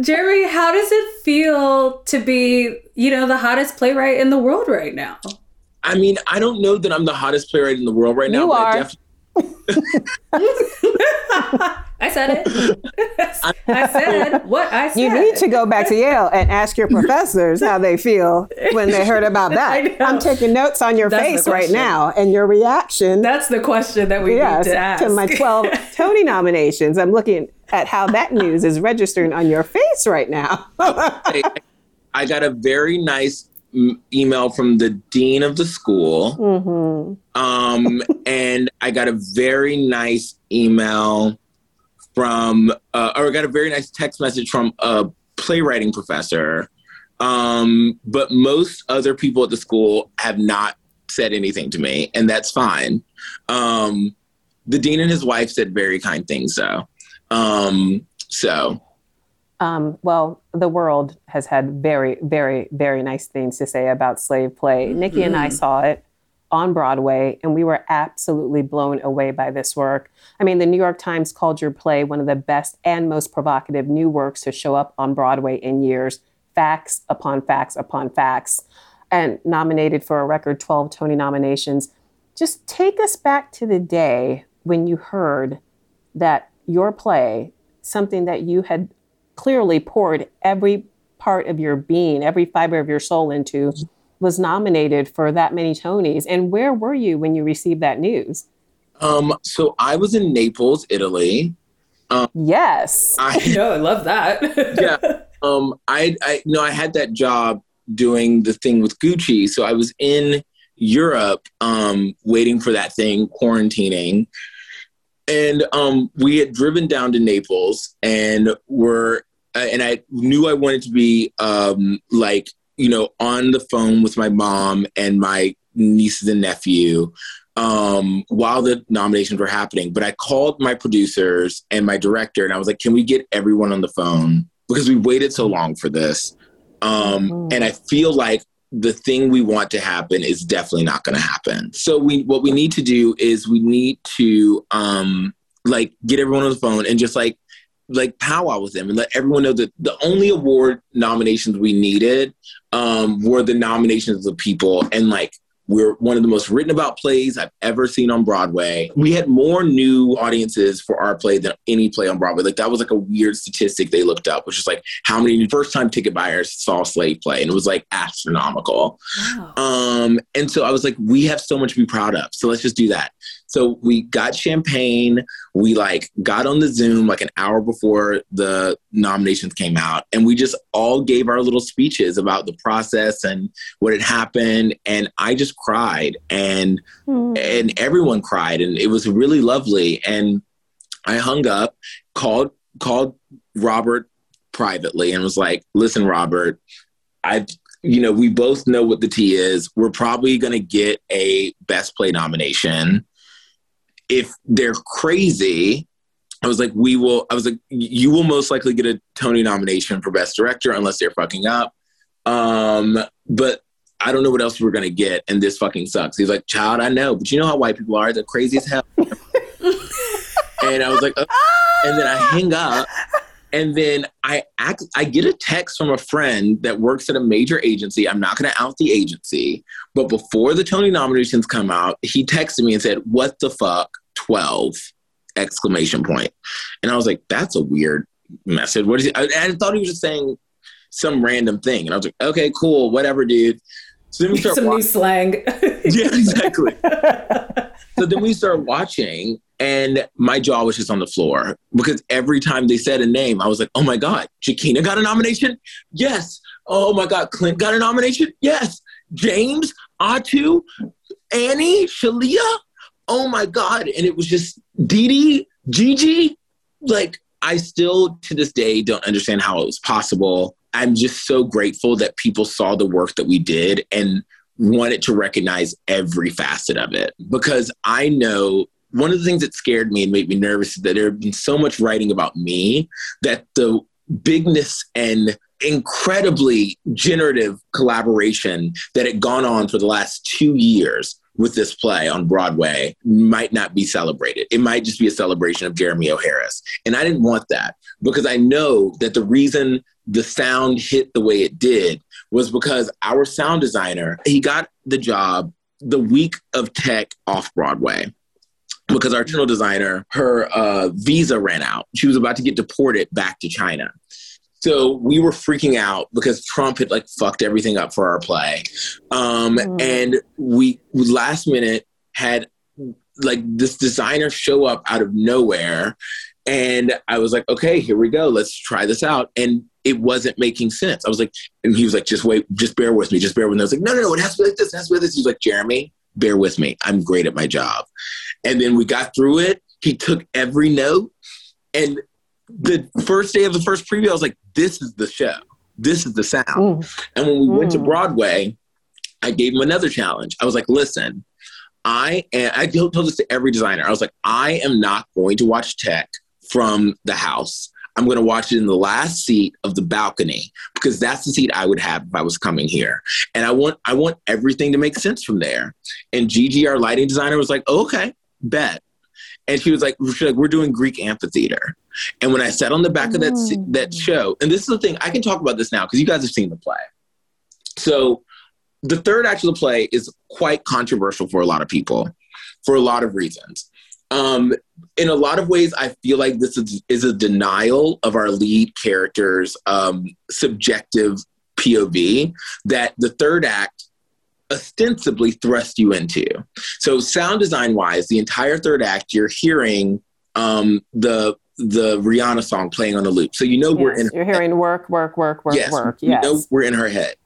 Jeremy, how does it feel to be, you know, the hottest playwright in the world right now? I mean, I don't know that I'm the hottest playwright in the world right now. You but I are. Def- I said it. I said what I said. You need to go back to Yale and ask your professors how they feel when they heard about that. I'm taking notes on your That's face right now and your reaction. That's the question that we yes, need to ask. to my 12 Tony nominations. I'm looking at how that news is registering on your face right now. I, I got a very nice email from the dean of the school, hmm um, and I got a very nice email from, uh, or I got a very nice text message from a playwriting professor. Um, but most other people at the school have not said anything to me, and that's fine. Um, the dean and his wife said very kind things, though. Um, so Um, well, the world has had very, very, very nice things to say about slave play. Nikki and I Mhm. saw it on Broadway, and we were absolutely blown away by this work. I mean, the New York Times called your play one of the best and most provocative new works to show up on Broadway in years. Facts upon facts upon facts, and nominated for a record 12 Tony nominations. Just take us back to the day when you heard that your play, something that you had clearly poured every part of your being, every fiber of your soul into, was nominated for that many Tonys. And where were you when you received that news? Um, so I was in Naples, Italy. Yes. I no, I love that. yeah. Um, I I no, I had that job doing the thing with Gucci, so I was in Europe, um, waiting for that thing, quarantining, and um, we had driven down to Naples and were uh, and I knew I wanted to be um, like you know on the phone with my mom and my nieces and nephew um, while the nominations were happening. But I called my producers and my director, and I was like, "Can we get everyone on the phone because we waited so long for this?" Um, mm-hmm. And I feel like the thing we want to happen is definitely not going to happen. So we what we need to do is we need to um, like get everyone on the phone and just like like powwow with them and let everyone know that the only award nominations we needed um, were the nominations of the people and like we're one of the most written about plays I've ever seen on Broadway. We had more new audiences for our play than any play on Broadway. Like that was like a weird statistic they looked up, which is like how many first time ticket buyers saw Slave play. And it was like astronomical. Wow. Um, and so I was like, we have so much to be proud of. So let's just do that. So we got champagne. We like got on the Zoom like an hour before the nominations came out, and we just all gave our little speeches about the process and what had happened. And I just cried, and mm. and everyone cried, and it was really lovely. And I hung up, called called Robert privately, and was like, "Listen, Robert, I you know, we both know what the T is. We're probably going to get a best play nomination if they're crazy, I was like, we will, I was like, you will most likely get a Tony nomination for Best Director unless they're fucking up. Um, but I don't know what else we're going to get. And this fucking sucks. He's like, child, I know, but you know how white people are. They're crazy as hell. and I was like, and then I hang up. And then I act, I get a text from a friend that works at a major agency. I'm not going to out the agency, but before the Tony nominations come out, he texted me and said, "What the fuck, twelve exclamation point." And I was like, "That's a weird message." What is he? I, I thought he was just saying some random thing, and I was like, "Okay, cool, whatever, dude." So then we start some watching. new slang. yeah, exactly. so then we start watching, and my jaw was just on the floor because every time they said a name, I was like, oh my God, Joaquina got a nomination? Yes. Oh my God, Clint got a nomination? Yes. James, Ato, Annie, Chalia? Oh my God. And it was just Dee Gigi. Like, I still to this day don't understand how it was possible. I'm just so grateful that people saw the work that we did and wanted to recognize every facet of it because I know one of the things that scared me and made me nervous is that there had been so much writing about me that the bigness and incredibly generative collaboration that had gone on for the last two years with this play on Broadway might not be celebrated. It might just be a celebration of Jeremy O. Harris. And I didn't want that because I know that the reason the sound hit the way it did was because our sound designer, he got the job the week of tech off Broadway because our channel designer, her uh, visa ran out. She was about to get deported back to China. So we were freaking out because Trump had like fucked everything up for our play. Um, mm. And we last minute had like this designer show up out of nowhere. And I was like, okay, here we go. Let's try this out. And it wasn't making sense. I was like, and he was like, just wait, just bear with me, just bear with me. I was like, no, no, no, it has to be like this, it has to be like this. He was like, Jeremy, bear with me. I'm great at my job. And then we got through it. He took every note. And the first day of the first preview, I was like, this is the show. This is the sound. Mm. And when we mm. went to mm. Broadway, I gave him another challenge. I was like, listen, I and I told this to every designer. I was like, I am not going to watch tech from the house. I'm going to watch it in the last seat of the balcony because that's the seat I would have if I was coming here. And I want I want everything to make sense from there. And Gigi, our lighting designer, was like, oh, "Okay, bet." And she was like, like, "We're doing Greek amphitheater." And when I sat on the back of that mm. that show, and this is the thing, I can talk about this now because you guys have seen the play. So, the third act of the play is quite controversial for a lot of people, for a lot of reasons. Um, in a lot of ways, I feel like this is, is a denial of our lead character's um, subjective POV that the third act ostensibly thrust you into. So, sound design wise, the entire third act, you're hearing um, the the Rihanna song playing on the loop. So you know yes, we're in. You're hearing work, work, work, work, yes, work. Yes, you know we're in her head.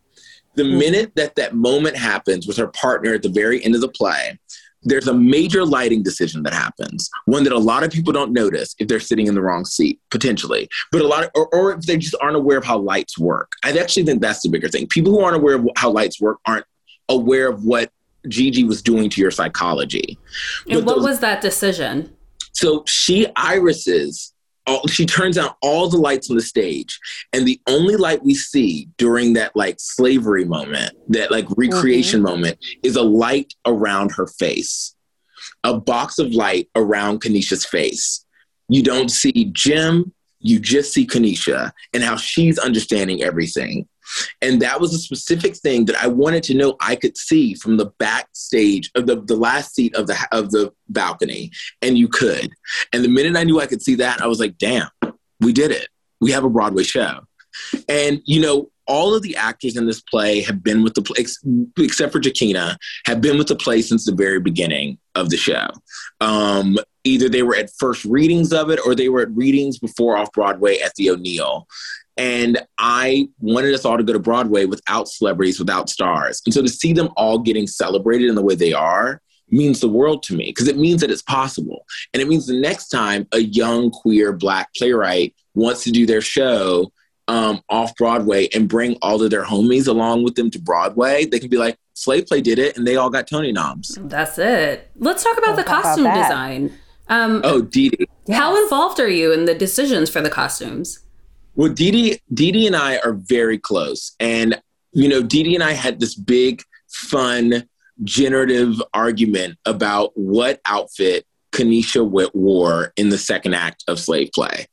The mm-hmm. minute that that moment happens with her partner at the very end of the play, there's a major lighting decision that happens, one that a lot of people don't notice if they're sitting in the wrong seat, potentially. But a lot of, or, or if they just aren't aware of how lights work. I actually think that's the bigger thing. People who aren't aware of how lights work aren't aware of what Gigi was doing to your psychology. And but what those, was that decision? So she irises all, she turns on all the lights on the stage and the only light we see during that like slavery moment that like recreation mm-hmm. moment is a light around her face a box of light around Kaneisha's face you don't see jim you just see kanisha and how she's understanding everything and that was a specific thing that I wanted to know I could see from the backstage of the, the last seat of the of the balcony. And you could. And the minute I knew I could see that, I was like, damn, we did it. We have a Broadway show. And you know, all of the actors in this play have been with the play, ex- except for Joaquina, have been with the play since the very beginning of the show. Um, either they were at first readings of it or they were at readings before off Broadway at the O'Neill. And I wanted us all to go to Broadway without celebrities, without stars. And so to see them all getting celebrated in the way they are means the world to me because it means that it's possible. And it means the next time a young queer black playwright wants to do their show um, off Broadway and bring all of their homies along with them to Broadway, they can be like, Slave Play did it and they all got Tony noms. That's it. Let's talk about the costume about design. Um, oh, Dee Dee. Yes. How involved are you in the decisions for the costumes? Well, Dee Dee, Dee Dee and I are very close. And, you know, Dee Dee and I had this big, fun, generative argument about what outfit Kaneisha wore in the second act of Slave Play.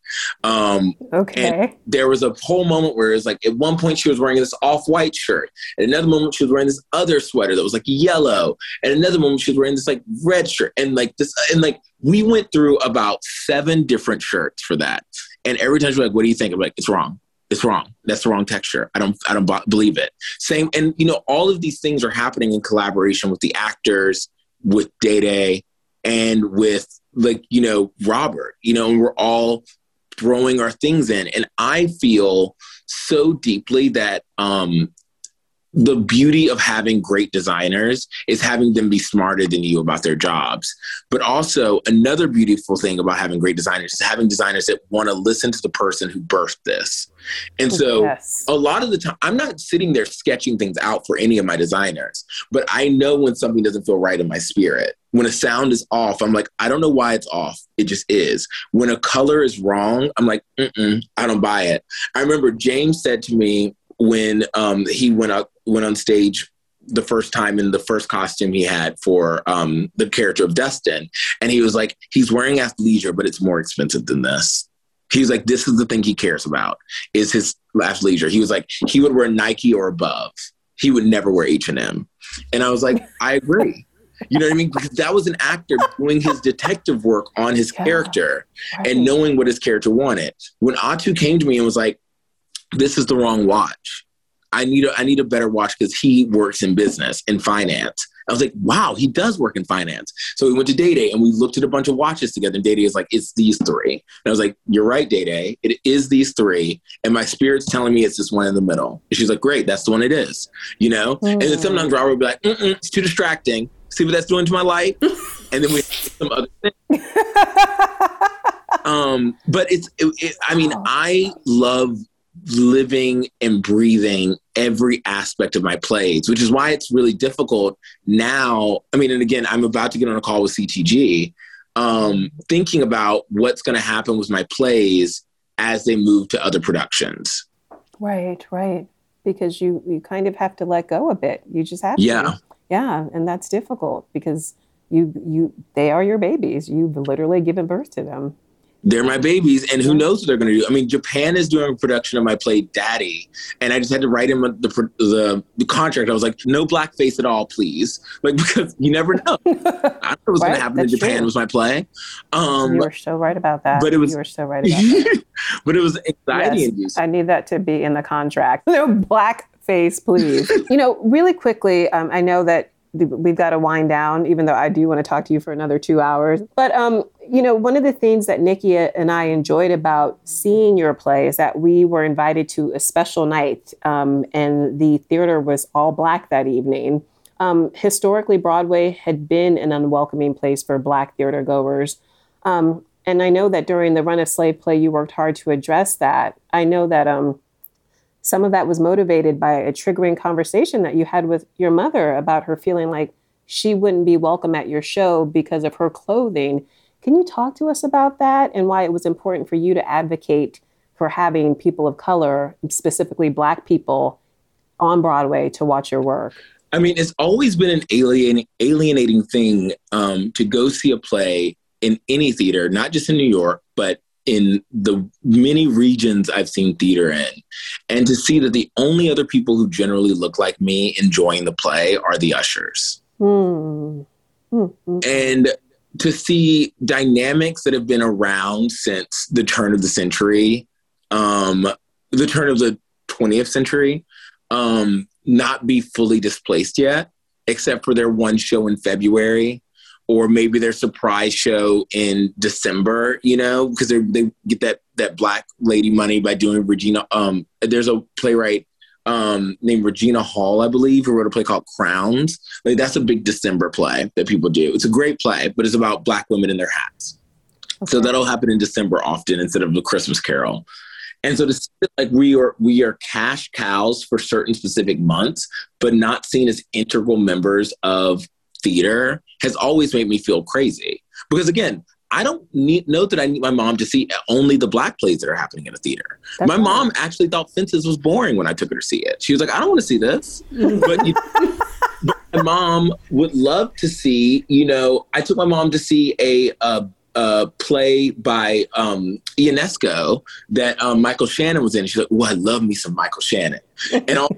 Um, okay. there was a whole moment where it was like, at one point she was wearing this off-white shirt. At another moment she was wearing this other sweater that was like yellow. At another moment she was wearing this like red shirt. And like this, and like we went through about seven different shirts for that. And every time she's like, "What do you think?" I'm like, "It's wrong. It's wrong. That's the wrong texture. I don't. I don't believe it." Same, and you know, all of these things are happening in collaboration with the actors, with Day Day, and with like you know Robert. You know, and we're all throwing our things in, and I feel so deeply that um, the beauty of having great designers is having them be smarter than you about their jobs. But also, another beautiful thing about having great designers is having designers that want to listen to the person who birthed this. And so, yes. a lot of the time, I'm not sitting there sketching things out for any of my designers, but I know when something doesn't feel right in my spirit. When a sound is off, I'm like, I don't know why it's off. It just is. When a color is wrong, I'm like, I don't buy it. I remember James said to me when um, he went up went on stage the first time in the first costume he had for um, the character of Dustin, and he was like, he's wearing athleisure, but it's more expensive than this. He's like, this is the thing he cares about is his athleisure. He was like, he would wear Nike or above. He would never wear H and M, and I was like, I agree. You know what I mean? Because that was an actor doing his detective work on his yeah, character right. and knowing what his character wanted. When Ato came to me and was like, this is the wrong watch. I need a, I need a better watch because he works in business in finance. I was like, wow, he does work in finance. So we went to Day Day and we looked at a bunch of watches together. And Day Day is like, it's these three. And I was like, you're right, Day Day. It is these three. And my spirit's telling me it's this one in the middle. And she's like, great, that's the one it is. You know? Mm. And then mm. sometimes Robert would be like, it's too distracting. See what that's doing to my life? and then we some other things. um, but it's, it, it, I mean, I love living and breathing every aspect of my plays, which is why it's really difficult now. I mean, and again, I'm about to get on a call with CTG, um, thinking about what's going to happen with my plays as they move to other productions. Right, right. Because you you kind of have to let go a bit. You just have yeah. to. Yeah, Yeah, and that's difficult because you you they are your babies. You've literally given birth to them they're my babies, and who knows what they're going to do. I mean, Japan is doing a production of my play Daddy, and I just had to write him the, the, the contract. I was like, no blackface at all, please, like because you never know. I don't know what's right, going to happen in Japan true. was my play. Um, you were so right about that. But it was you were so right about that. but it was anxiety yes, inducing. I need that to be in the contract. No blackface, please. you know, really quickly, um, I know that we've got to wind down, even though I do want to talk to you for another two hours. But, um, you know, one of the things that Nikki and I enjoyed about seeing your play is that we were invited to a special night, um, and the theater was all black that evening. um, historically, Broadway had been an unwelcoming place for Black theater goers. Um, and I know that during the run of slave play, you worked hard to address that. I know that um, some of that was motivated by a triggering conversation that you had with your mother about her feeling like she wouldn't be welcome at your show because of her clothing. Can you talk to us about that and why it was important for you to advocate for having people of color, specifically Black people, on Broadway to watch your work? I mean, it's always been an alienating, alienating thing um, to go see a play in any theater, not just in New York, but in the many regions I've seen theater in, and to see that the only other people who generally look like me enjoying the play are the ushers. Mm. Mm-hmm. And to see dynamics that have been around since the turn of the century, um, the turn of the 20th century, um, not be fully displaced yet, except for their one show in February or maybe their surprise show in December, you know, because they they get that that black lady money by doing Regina. Um, there's a playwright um named Regina Hall, I believe, who wrote a play called Crowns. Like that's a big December play that people do. It's a great play, but it's about black women in their hats. Okay. So that'll happen in December often instead of the Christmas Carol. And so to see like we are we are cash cows for certain specific months, but not seen as integral members of theater has always made me feel crazy. Because again, I don't need, know that I need my mom to see only the black plays that are happening in a theater. That's my right. mom actually thought Fences was boring when I took her to see it. She was like, I don't want to see this. but, you, but, my mom would love to see, you know, I took my mom to see a, a, a play by um, Ionesco that um, Michael Shannon was in. She's like, oh, I love me some Michael Shannon. And all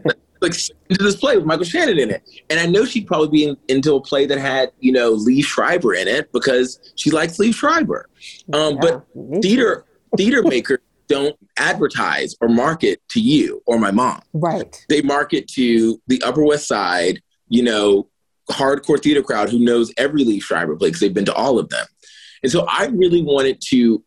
like into this play with Michael Shannon in it. And I know she'd probably be in, into a play that had, you know, Liev Schreiber in it because she likes Liev Schreiber. Um, yeah, but theater theater makers don't advertise or market to you or my mom. Right. They market to the Upper West Side, you know, hardcore theater crowd who knows every Liev Schreiber play because they've been to all of them. And so I really wanted to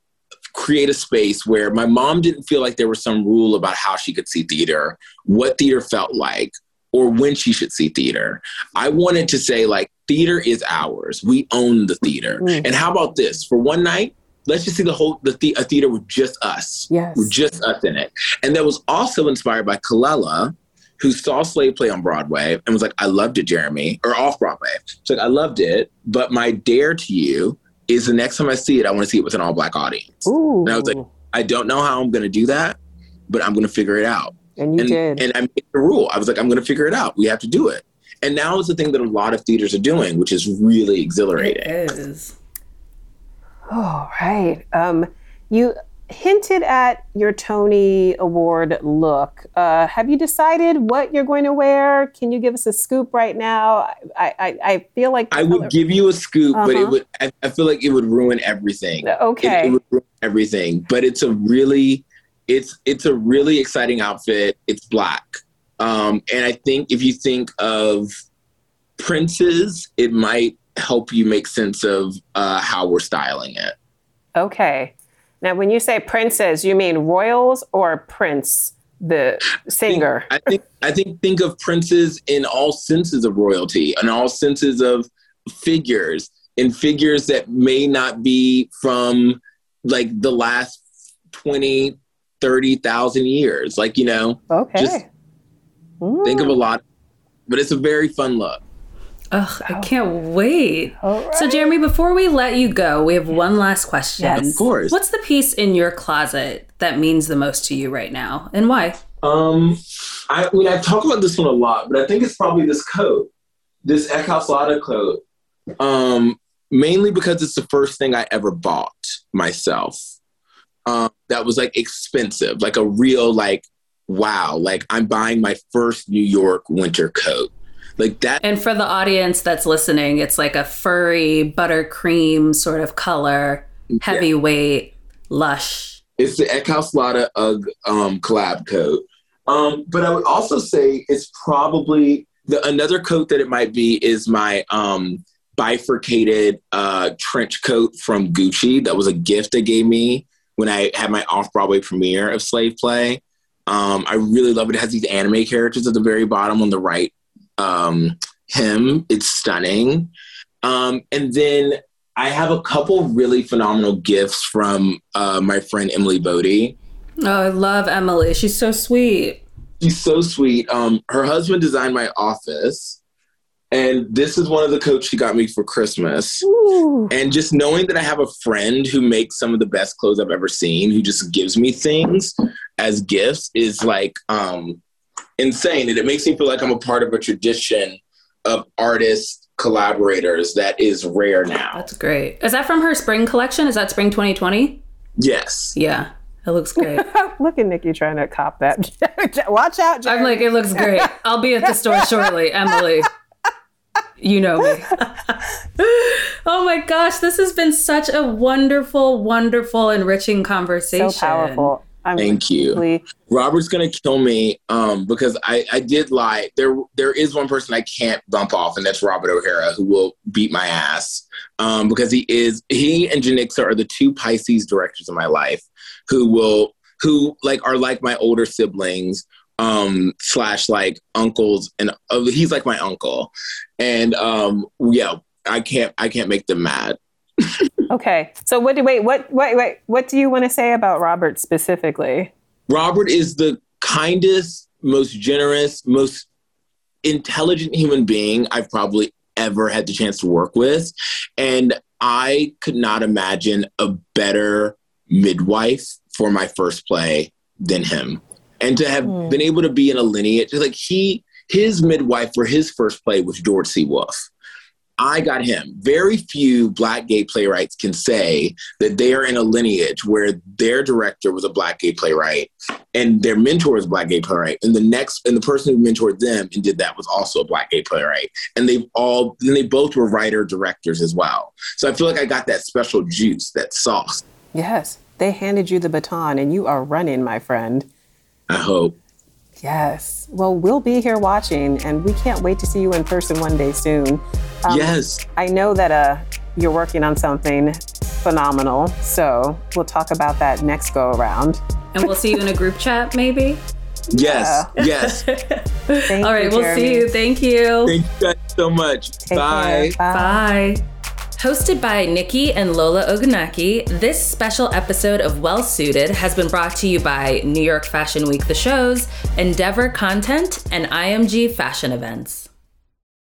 create a space where my mom didn't feel like there was some rule about how she could see theater, what theater felt like, or when she should see theater. I wanted to say, like, theater is ours. We own the theater. Mm. And how about this? For one night, let's just see the whole the, the a theater with just us. Yes. With just us in it. And that was also inspired by Kalela, who saw Slave Play on Broadway and was like, I loved it, Jeremy, or off Broadway. She's like, I loved it, but my dare to you is the next time I see it, I want to see it with an all black audience. Ooh. And I was like, I don't know how I'm going to do that, but I'm going to figure it out. And you and, did. And I made the rule. I was like, I'm going to figure it out. We have to do it. And now is the thing that a lot of theaters are doing, which is really exhilarating. It is. Oh, right. Um, you hinted at your Tony Award look. Uh, have you decided what you're going to wear? Can you give us a scoop right now? I, I, I feel like I would give you a scoop, uh-huh. but it uh-huh. would. I, I, feel like it would ruin everything. Okay, it, it, would ruin everything. But it's a really, it's it's a really exciting outfit. It's black, um, and I think if you think of princes, it might help you make sense of uh, how we're styling it. Okay. Now, when you say princes, you mean royals or Prince, the singer? I think, I think think of princes in all senses of royalty, and all senses of figures, in figures that may not be from like the last 20, 30,000 years. Like, you know, okay. Just mm. think of a lot, but it's a very fun look. Ugh, I can't wait. Right. So, Jeremy, before we let you go, we have one last question. Yes. Of course. What's the piece in your closet that means the most to you right now, and why? Um, I, I mean, I talk about this one a lot, but I think it's probably this coat, this Eckhaus Latta coat. Um, mainly because it's the first thing I ever bought myself. Um, that was like expensive, like a real like, wow, like I'm buying my first New York winter coat like that. And for the audience that's listening, it's like a furry buttercream sort of color, heavyweight, yeah. lush. It's the Eckhaus Latta UGG um, collab coat. Um, but I would also say it's probably the another coat that it might be is my um, bifurcated uh, trench coat from Gucci. That was a gift they gave me when I had my off Broadway premiere of Slave Play. Um, I really love it. It has these anime characters at the very bottom on the right um, him. It's stunning. Um, and then I have a couple really phenomenal gifts from uh, my friend Emily Bode. Oh, I love Emily. She's so sweet. She's so sweet. Um, her husband designed my office. And this is one of the coats she got me for Christmas. Ooh. And just knowing that I have a friend who makes some of the best clothes I've ever seen, who just gives me things as gifts, is like um, insane. And it makes me feel like I'm a part of a tradition of artists, collaborators that is rare now. That's great. Is that from her spring collection? Is that spring 2020? Yes. Yeah, it looks great. Look at Nikki trying to cop that. Watch out, I'm like, it looks great. I'll be at the store shortly, Emily. You know me. oh my gosh, this has been such a wonderful, wonderful, enriching conversation. so powerful. I'm Thank you. Robert's gonna kill me um, because I, I did lie. There there is one person I can't bump off, and that's Robert O'Hara, who will beat my ass um, because he is he and Janicza are the two Pisces directors of my life who will who like are like my older siblings um slash like uncles and uh, he's like my uncle and um yeah i can't i can't make them mad Okay. So what do wait, what wait, wait, what do you want to say about Robert specifically? Robert is the kindest, most generous, most intelligent human being I've probably ever had the chance to work with. And I could not imagine a better midwife for my first play than him. And to have Hmm. been able to be in a lineage, like he, his midwife for his first play was George C. I got him. Very few black gay playwrights can say that they are in a lineage where their director was a black gay playwright and their mentor was a black gay playwright. And the next and the person who mentored them and did that was also a black gay playwright. And they've all and they both were writer directors as well. So I feel like I got that special juice, that sauce. Yes. They handed you the baton and you are running, my friend. I hope. Yes. Well, we'll be here watching and we can't wait to see you in person one day soon. Um, yes. I know that uh, you're working on something phenomenal. So we'll talk about that next go around. And we'll see you in a group chat, maybe. Yes. Yes. Thank All right, you, we'll see you. Thank you. Thank you guys so much. Take Bye. care. Bye. Hosted by Nikki and Lola Ogunnaike, this special episode of Well Suited has been brought to you by New York Fashion Week The Shows, Endeavor Content, and IMG Fashion Events.